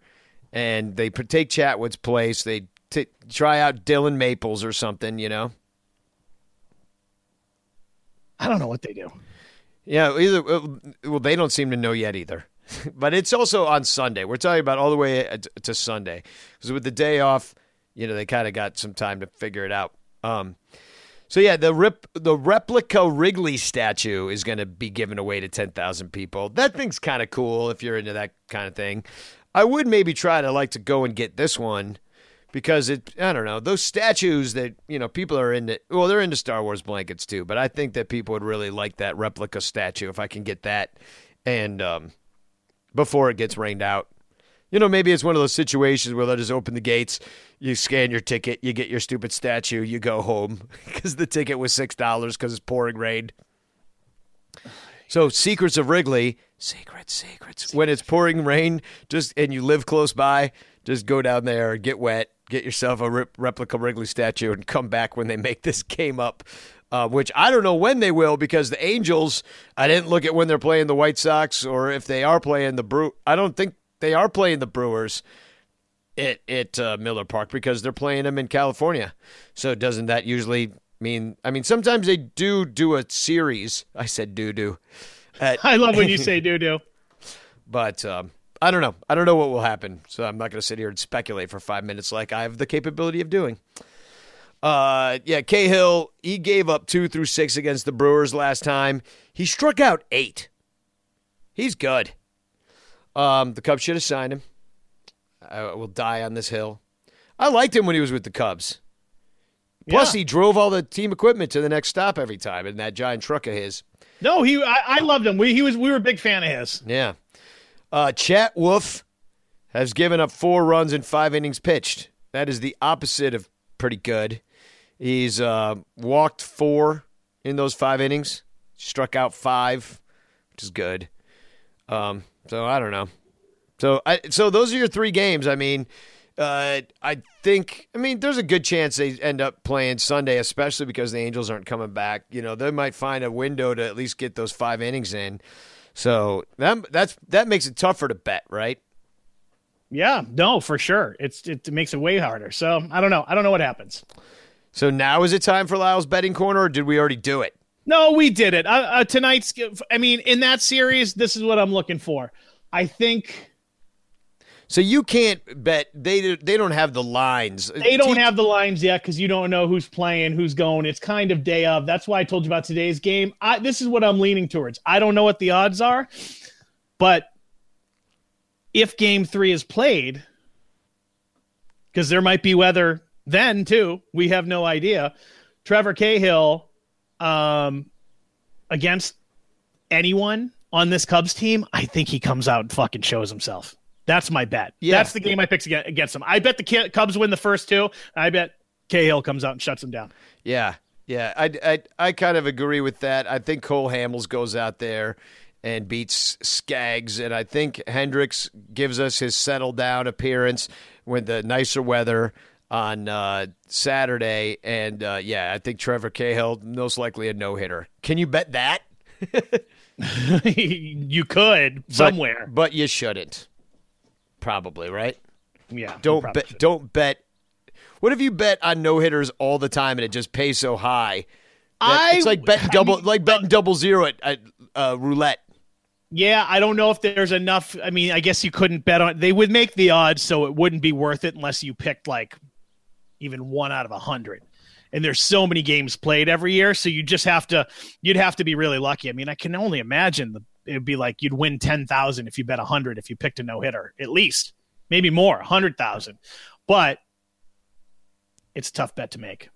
and they take Chatwood's place. They t- try out Dillon Maples or something, you know? I don't know what they do. Yeah, either well, they don't seem to know yet either. but it's also on Sunday. We're talking about all the way uh, to Sunday because with the day off, you know, they kind of got some time to figure it out. Um, so yeah, the rip the replica Wrigley statue is going to be given away to ten thousand people. That thing's kind of cool if you're into that kind of thing. I would maybe try to like to go and get this one because it I don't know those statues that you know people are into. Well, they're into Star Wars blankets too, but I think that people would really like that replica statue if I can get that, and um, before it gets rained out. You know, maybe it's one of those situations where they'll just open the gates, you scan your ticket, you get your stupid statue, you go home because the ticket was six dollars because it's pouring rain. So, secrets of Wrigley, secrets, secrets. When it's pouring rain, just and you live close by, just go down there, get wet, get yourself a rep- replica Wrigley statue, and come back when they make this game up. Uh, which I don't know when they will because the Angels. I didn't look at when they're playing the White Sox or if they are playing the Brew. I don't think they are playing the Brewers at at uh, Miller Park because they're playing them in California. So doesn't that usually mean? I mean, sometimes they do do a series. I said do do. I love when you say doo doo. But um, I don't know. I don't know what will happen. So I'm not going to sit here and speculate for five minutes like I have the capability of doing. Uh, yeah, Cahill, he gave up two through six against the Brewers last time. He struck out eight. He's good. Um, the Cubs should have signed him. I will die on this hill. I liked him when he was with the Cubs. Plus, Yeah. he drove all the team equipment to the next stop every time in that giant truck of his. No, he. I, I loved him. We he was. We were a big fan of his. Yeah. Uh, Chatwood has given up four runs in five innings pitched. That is the opposite of pretty good. He's uh, walked four in those five innings, struck out five, which is good. Um, so I don't know. So I so those are your three games. I mean, uh, I think I mean there's a good chance they end up playing Sunday, especially because the Angels aren't coming back. You know, they might find a window to at least get those five innings in. So that that's that makes it tougher to bet, right? Yeah, no, for sure. It's it makes it way harder. So I don't know. I don't know what happens. So now is it time for Lyle's betting corner, or did we already do it? No, we did it. Uh, uh, tonight's. I mean, in that series, this is what I'm looking for. I think So you can't bet they they don't have the lines. they don't have the lines yet because you don't know who's playing, who's going. It's kind of day of. That's why I told you about today's game. I, this is what I'm leaning towards. I don't know what the odds are, but if Game Three is played, because there might be weather then too. We have no idea. Trevor Cahill um, against anyone on this Cubs team, I think he comes out and fucking shows himself. That's my bet. Yeah. That's the game I picked against him. I bet the Cubs win the first two. I bet Cahill comes out and shuts them down. Yeah, yeah. I, I I kind of agree with that. I think Cole Hamels goes out there and beats Skaggs, and I think Hendricks gives us his settle down appearance with the nicer weather on uh, Saturday. And uh, yeah, I think Trevor Cahill most likely a no hitter. Can you bet that? you could somewhere. but you shouldn't. Probably right. yeah. Don't bet. Don't bet. What if you bet on no hitters all the time and it just pays so high? I- it's like betting I double, mean, like betting double zero at, at uh, roulette. Yeah, I don't know if there's enough. I mean, I guess you couldn't bet on. They would make the odds, so it wouldn't be worth it unless you picked like even one out of a hundred. And there's so many games played every year, so you just have to. You'd have to be really lucky. I mean, I can only imagine the. It'd be like you'd win ten thousand if you bet a hundred if you picked a no hitter, at least maybe more, a hundred thousand. But it's a tough bet to make.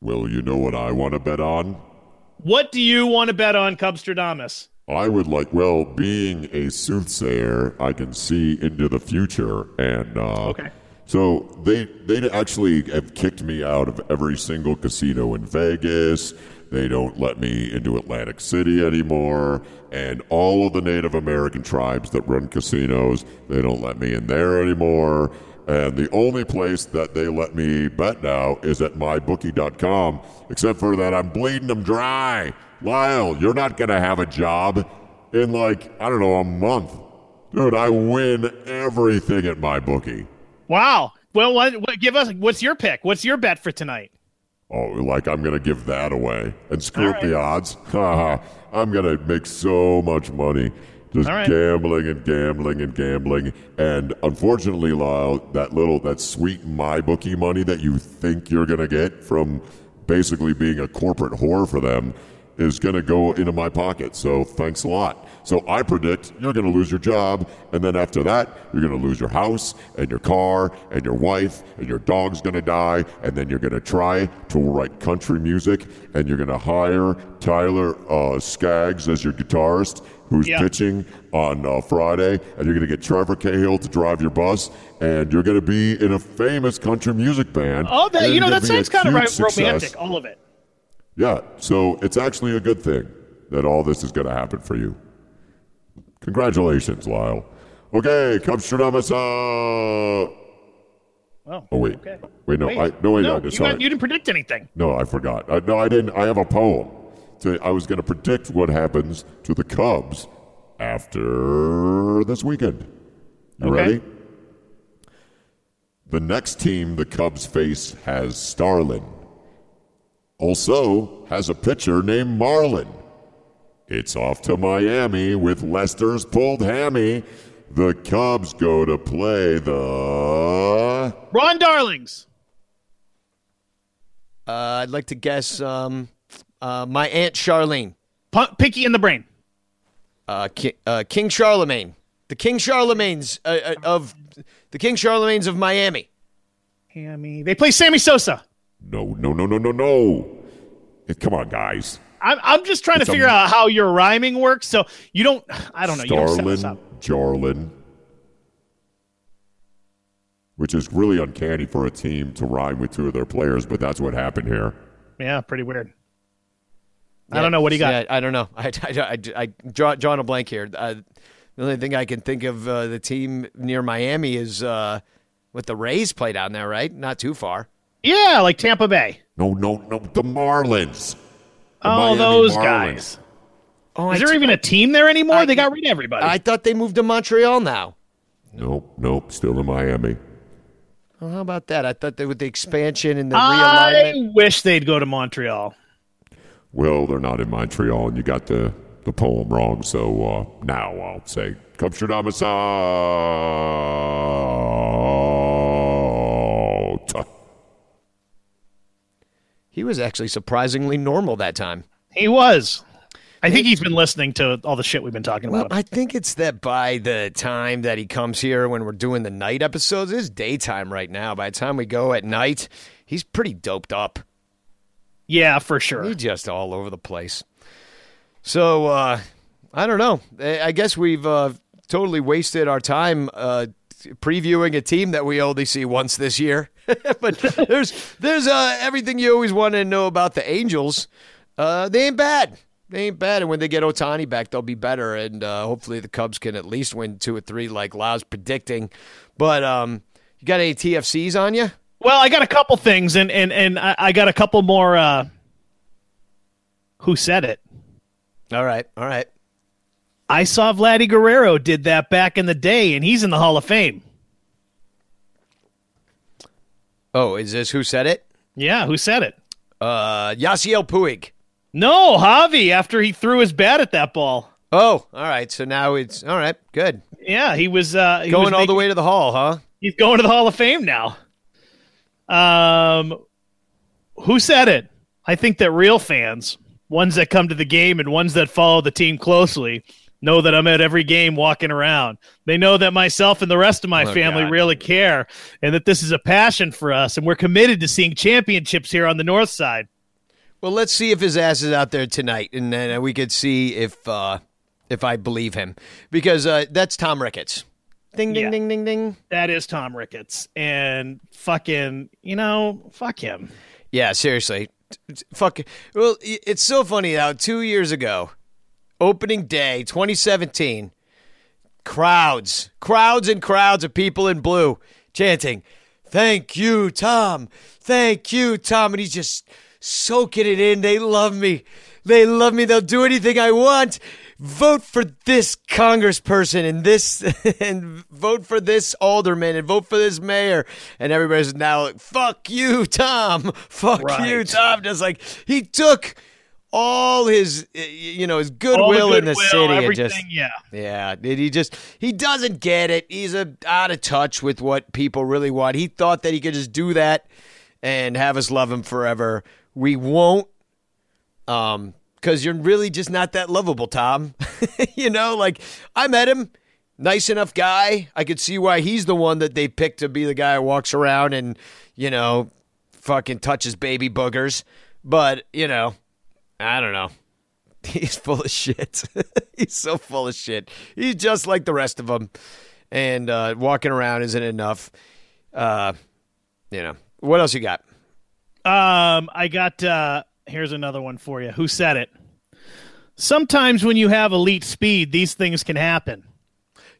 Well, you know what I want to bet on? What do you want to bet on, Cubstradamus? I would like, well, being a soothsayer, I can see into the future, and uh, Okay. So they they actually have kicked me out of every single casino in Vegas. They don't let me into Atlantic City anymore, and all of the Native American tribes that run casinos, they don't let me in there anymore. And the only place that they let me bet now is at mybookie.com, except for that I'm bleeding them dry. Lyle, you're not going to have a job in like, I don't know, a month. Dude, I win everything at my bookie. Wow. Well, what, what, give us. What's your pick? What's your bet for tonight? Oh, like I'm going to give that away and screw up the odds? I'm going to make so much money just right. gambling and gambling and gambling. And unfortunately, Lyle, that little, that sweet my bookie money that you think you're going to get from basically being a corporate whore for them is going to go into my pocket. So thanks a lot. So I predict you're going to lose your job. And then after that, you're going to lose your house and your car and your wife and your dog's going to die. And then you're going to try to write country music and you're going to hire Tyler uh, Skaggs as your guitarist who's Yeah. pitching on uh, Friday. And you're going to get Trevor Cahill to drive your bus. And you're going to be in a famous country music band. Oh, that you know that sounds kind of romantic. All of it. Yeah, so it's actually a good thing that all this is going to happen for you. Congratulations, Lyle. Okay, Cubstradamus. Uh... Oh, Oh wait, okay. wait, no, Wait. I no wait, no, I you, got- you didn't predict anything. No, I forgot. I, no, I didn't. I have a poem. So I was going to predict what happens to the Cubs after this weekend. You Okay. ready? The next team the Cubs face has Starlin. Also has a pitcher named Marlin. It's off to Miami with Lester's pulled hammy. The Cubs go to play the. Ron Darlings. Uh, I'd like to guess um, uh, my aunt Charlene, P- Pinky in the brain. uh, Ki- uh, King Charlemagne, the King Charlemagne's uh, uh, of the King Charlemagne's of Miami. Hammy. They play Sammy Sosa. No, no, no, no, no, no. Come on, guys. I'm, I'm just trying It's to a- figure out how your rhyming works. So you don't, I don't know. You don't Starlin. Jarlin. Which is really uncanny for a team to rhyme with two of their players, but that's what happened here. Yeah, pretty weird. I don't know. What do you got? Yeah, I don't know. I, I, I, I draw, drawing a blank here. Uh, the only thing I can think of uh, the team near Miami is uh, what the Rays play down there, right? Not too far. Yeah, like Tampa Bay. No, no, no. The Marlins. The Oh, Miami those Marlins. guys. Oh, Is I there t- even a team there anymore? I- they got rid of everybody. I thought they moved to Montreal now. Nope, nope. Still in Miami. Well, how about that? I thought that with the expansion and the realignment. I wish they'd go to Montreal. Well, they're not in Montreal, and you got the, the poem wrong. So uh, now I'll say, "Come Kupsterdamasa. He was actually surprisingly normal that time. He was. I think he's been listening to all the shit we've been talking Well, about. I think it's that by the time that he comes here when we're doing the night episodes, it's daytime right now. By the time we go at night, he's pretty doped up. yeah, for sure. He's just all over the place. So uh, I don't know. I I guess we've uh, totally wasted our time uh, previewing a team that we only see once this year. but there's there's uh, everything you always want to know about the Angels. Uh, they ain't bad. They ain't bad, and when they get Ohtani back, they'll be better. And uh, hopefully, the Cubs can at least win two or three, like Lau's predicting. But um, you got any TFCs on you? Well, I got a couple things, and and and I, I got a couple more. Uh, who said it? All right, all right. I saw Vladdy Guerrero did that back in the day, and he's in the Hall of Fame. Oh, is this who said it? Yeah, who said it? Uh, Yasiel Puig. No, Javy. After he threw his bat at that ball. Oh, all right. So now it's all right. Good. Yeah, he was uh, he Going was all the way to the hall, huh? He's going to the Hall of Fame now. Um, who said it? I think that real fans, ones that come to the game and ones that follow the team closely, know that I'm at every game walking around. They know that myself and the rest of my Oh, family God. really care and that this is a passion for us and we're committed to seeing championships here on the north side. Well, let's see if his ass is out there tonight, and then we could see if uh, if I believe him because uh, that's Tom Ricketts. Ding ding Yeah. ding ding ding. That is Tom Ricketts and fucking, you know, fuck him. Yeah, seriously. Fuck. Well, it's so funny how two years ago, opening day, 2017, crowds, crowds and crowds of people in blue chanting, "Thank you, Tom. Thank you, Tom," and he's just soaking it in. They love me. They love me. They'll do anything I want. Vote for this congressperson and this, and vote for this alderman and vote for this mayor. And everybody's now like, "Fuck you, Tom. Fuck you, Tom." Just like he took all his, you know, his goodwill in the city and just yeah. yeah, did he just he doesn't get it. He's a, out of touch with what people really want. He thought that he could just do that and have us love him forever. We won't. Um cuz you're really just not that lovable, Tom. you know, like I met him, nice enough guy. I could see why he's the one that they picked to be the guy who walks around and, you know, fucking touches baby boogers. But, you know, I don't know. He's full of shit. He's so full of shit. He's just like the rest of them. And uh, walking around isn't enough. Uh, you know, what else you got? Um, I got uh here's another one for you. Who said it? Sometimes when you have elite speed, these things can happen.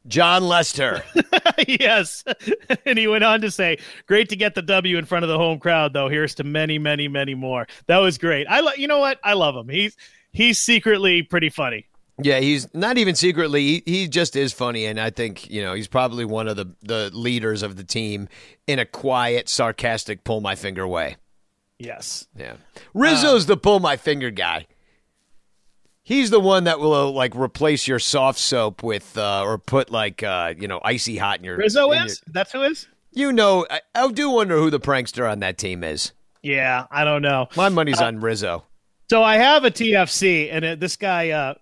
Jon Lester. yes. and he went on to say, "Great to get the W in front of the home crowd, though. Here's to many, many, many more." That was great. I lo- you know what? I love him. He's he's secretly pretty funny. yeah, he's not even secretly. He, he just is funny, and I think you know he's probably one of the the leaders of the team in a quiet, sarcastic, pull my finger way. Yes. Yeah, Rizzo's uh, the pull my finger guy. He's the one that will uh, like replace your soft soap with, uh, or put like uh, you know icy hot in your. Rizzo in your- is? That's who is? You know, I, I do wonder who the prankster on that team is. Yeah, I don't know. My money's on Rizzo. So I have a TFC, and uh, this guy, uh,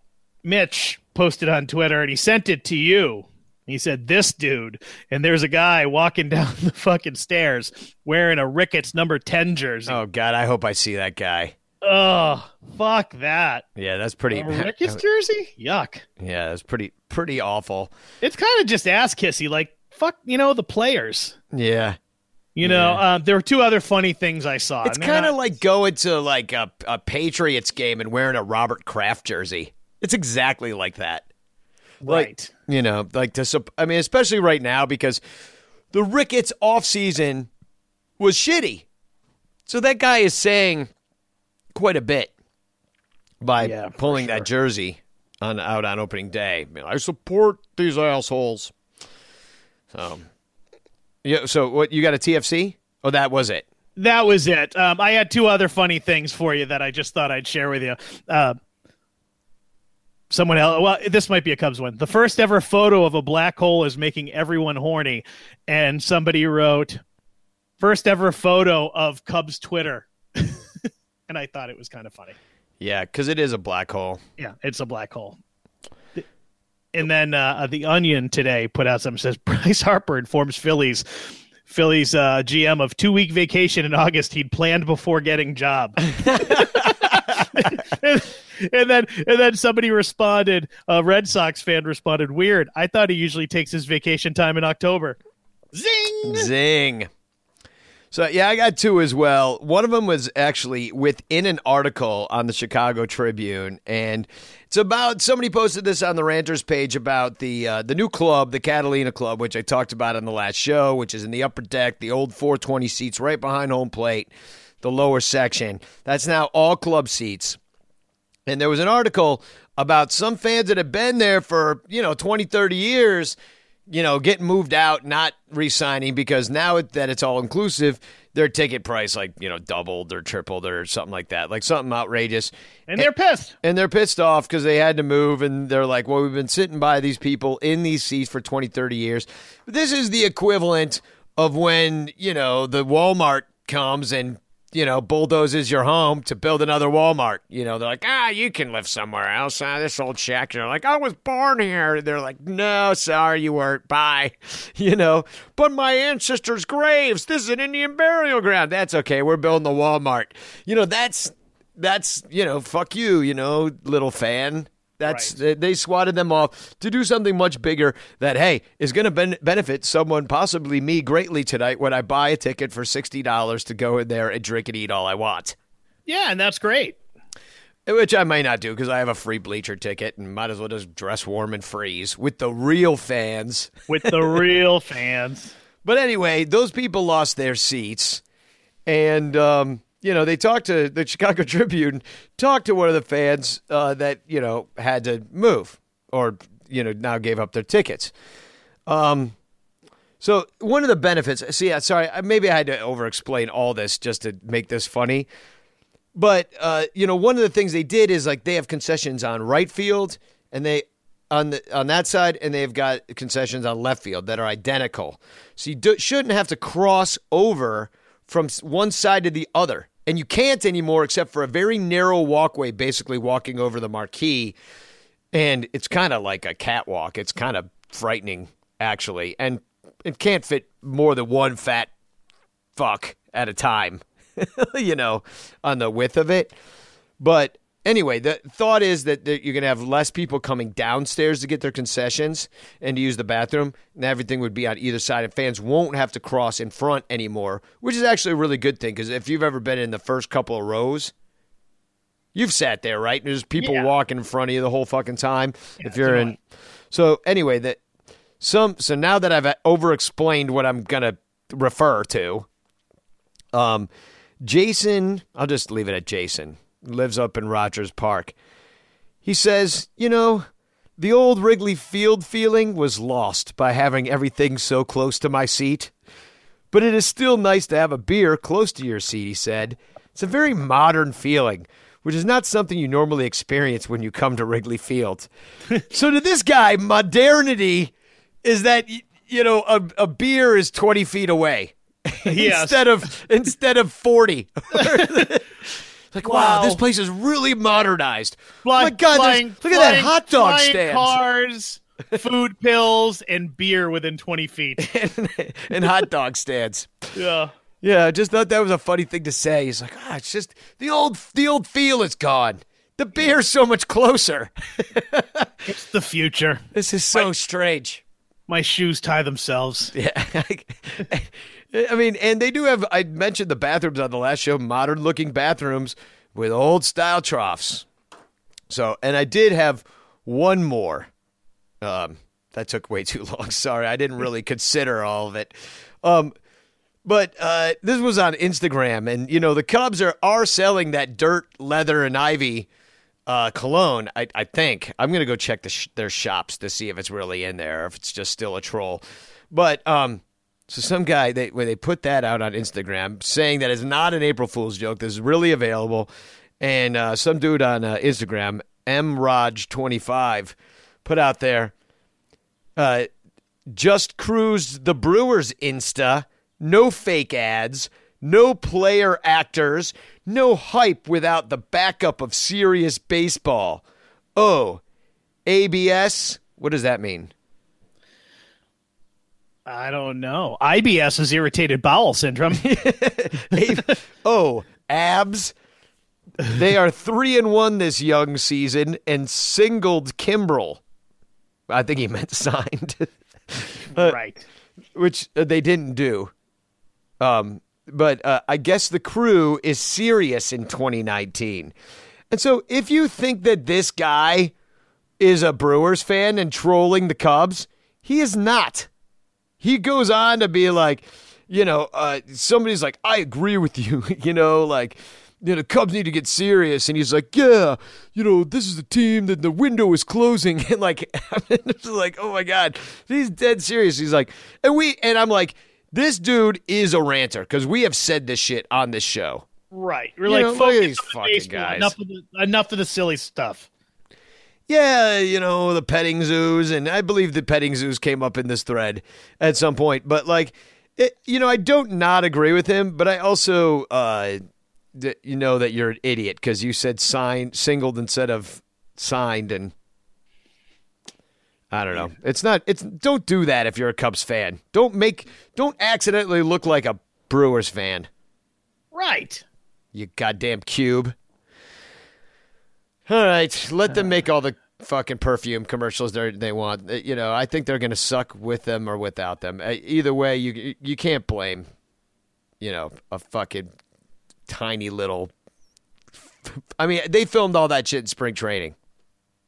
Mitch, posted on Twitter, and he sent it to you. He said, "This dude," and there's a guy walking down the fucking stairs wearing a Ricketts number ten jersey. Oh God, I hope I see that guy. Oh, fuck that! Yeah, that's pretty. Ricketts jersey? Yuck! yeah, that's pretty pretty awful. It's kind of just ass kissy. Like fuck, you know the players. Yeah, You know, uh, there were two other funny things I saw. it's kind of like going to like a, a Patriots game and wearing a Robert Kraft jersey. It's exactly like that. right. You know, like to. sup- I mean, especially right now because the Ricketts off season was shitty. So that guy is saying quite a bit by Yeah, for pulling that jersey on out on opening day. I, mean, I support these assholes. So, yeah. So what? You got a TFC? Oh, that was it. That was it. Um, I had two other funny things for you that I just thought I'd share with you. Uh, someone else. Well, this might be a Cubs one. The first ever photo of a black hole is making everyone horny, and somebody wrote, "First ever photo of Cubs Twitter," and I thought it was kind of funny. Yeah, because it is a black hole. Yeah, it's a black hole. And then uh, the Onion today put out something says Bryce Harper informs Phillies. Phillies uh, GM of two week vacation in August he'd planned before getting job. and, and then and then somebody responded, a Red Sox fan responded, "Weird. I thought he usually takes his vacation time in October." Zing. Zing. So yeah, I got two as well. One of them was actually within an article on the Chicago Tribune, and it's about somebody posted this on the Ranters page about the uh, the new club, the Catalina Club, which I talked about on the last show, which is in the upper deck, the old 420 seats right behind home plate, the lower section. That's now all club seats. And there was an article about some fans that have been there for, you know, 20, 30 years, you know, getting moved out, not re signing because now that it's all inclusive, their ticket price, like, you know, doubled or tripled or something like that, like something outrageous. And they're pissed. And they're pissed off because they had to move and they're like, well, we've been sitting by these people in these seats for 20, 30 years. This is the equivalent of when, you know, the Walmart comes and, you know, bulldozes your home to build another Walmart. You know, they're like, ah, you can live somewhere else. Ah, this old shack. They're like, I was born here. And they're like, no, sorry, you weren't. Bye. You know, but my ancestors' graves. This is an Indian burial ground. That's okay. We're building the Walmart. You know, that's that's you know fuck you you know little fan that's they, they swatted them off to do something much bigger that hey is going to ben- benefit someone possibly me greatly tonight when i buy a ticket for $60 to go in there and drink and eat all i want Yeah, and that's great. which i might not do because i have a free bleacher ticket and might as well just dress warm and freeze with the real fans With the real fans. But anyway, those people lost their seats, and um, you know they talked to the Chicago Tribune, talked to one of the fans uh, that you know had to move or you know now gave up their tickets. Um, so one of the benefits. See, sorry, maybe I had to over-explain all this just to make this funny. But uh, you know, one of the things they did is like they have concessions on right field, and they on the on that side, and they've got concessions on left field that are identical. So you do, shouldn't have to cross over from one side to the other, and you can't anymore except for a very narrow walkway, basically walking over the marquee, and it's kind of like a catwalk. It's kind of frightening, actually, and it can't fit more than one fat fuck at a time, you know, on the width of it. But anyway, the thought is that that you're going to have less people coming downstairs to get their concessions and to use the bathroom, and everything would be on either side, and fans won't have to cross in front anymore, which is actually a really good thing because if you've ever been in the first couple of rows, you've sat there, right? And there's people Yeah. walking in front of you the whole fucking time. if you're in, so anyway, that some so now that I've over explained what I'm gonna refer to, um, Jason, I'll just leave it at Jason, lives up in Rogers Park. He says, you know, the old Wrigley Field feeling was lost by having everything so close to my seat. But it is still nice to have a beer close to your seat, he said. It's a very modern feeling, which is not something you normally experience when you come to Wrigley Field. so to this guy, modernity is that, you know, a, a beer is 20 feet away. Yes. instead of instead of 40 like wow. Wow. this place is really modernized Fly- my god flying, look at that hot dog stand Cars, food pills and beer within 20 feet. and, and hot dog stands. Yeah. Yeah, I just thought that was a funny thing to say. He's like, ah, it's just the old the old feel is gone. The beer's so much closer. It's the future. This is so strange. My shoes tie themselves. Yeah. I mean, and they do have I mentioned the bathrooms on the last show, modern looking bathrooms with old style troughs. So, and I did have one more. Um, that took way too long. Sorry, I didn't really consider all of it. Um, but uh, this was on Instagram, and you know the Cubs are are selling that dirt, leather, and ivy uh, cologne. I, I think I'm gonna go check the sh- their shops to see if it's really in there, if it's just still a troll. But um, so some guy they when they put that out on Instagram saying that it's not an April Fool's joke. This is really available, and uh, some dude on uh, Instagram, mraj25, put out there. Uh, just cruised the Brewers Insta. No fake ads. No player actors. No hype without the backup of serious baseball. Oh, ABS? What does that mean? I don't know. IBS is irritated bowel syndrome. oh, abs? They are three and one this young season and singled Kimbrel. I think he meant signed, right. which uh, they didn't do. Um, but uh, I guess the crew is serious in 2019. And so if you think that this guy is a Brewers fan and trolling the Cubs, he is not. He goes on to be like, you know, uh, somebody's like, I agree with you, you know, like, you know, the Cubs need to get serious. And he's like, yeah, you know, this is the team that the window is closing. And like, like, oh my God, he's dead serious. He's like, and we, and I'm like, this dude is a ranter because we have said this shit on this show. Right. We're You like, know, focus on the baseball. guys. Enough of, the, enough of the silly stuff. Yeah, you know, the petting zoos, and I believe the petting zoos came up in this thread at some point. But like, it, you know, I don't not agree with him, but I also, uh, d- you know, that you're an idiot because you said signed, singled instead of signed, and I don't know. It's not. It's don't do that if you're a Cubs fan. Don't make. Don't accidentally look like a Brewers fan. Right. You goddamn cube. All right, let them make all the fucking perfume commercials they they want. Uh, You know, I think they're going to suck with them or without them. Uh, Either way, you you can't blame, you know, a fucking tiny little. I mean, they filmed all that shit in spring training,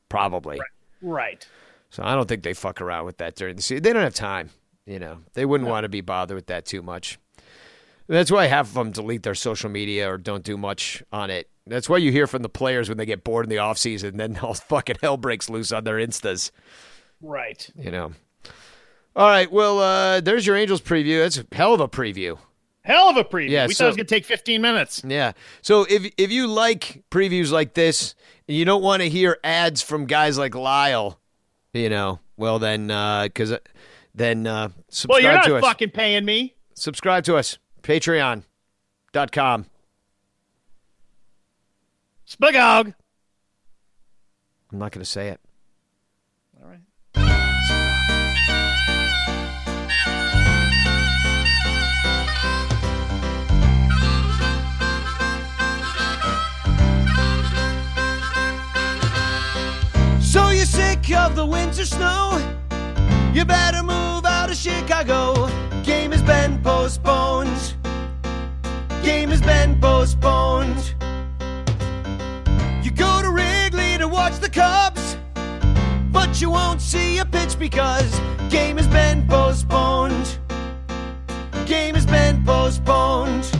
probably. Right. So I don't think they fuck around with that during the season. They don't have time. You know, they wouldn't want to be bothered with that too much. That's why half of them delete their social media or don't do much on it. That's why you hear from the players when they get bored in the offseason, then all fucking hell breaks loose on their Instas, Right. you know. All right, well, uh, there's your Angels preview. That's a hell of a preview. Hell of a preview. Yeah, we so- thought it was going to take 15 minutes. Yeah. So if if you like previews like this and you don't want to hear ads from guys like Lyle, you know, well then uh, because then uh, subscribe Well, you're not to us. fucking paying me. subscribe to us. Patreon.com. Spagog. I'm not going to say it. All right. So you're sick of the winter snow? You better move out of Chicago. Game has been postponed. Game has been postponed. Watch the Cubs, but you won't see a pitch because game has been postponed. Game has been postponed.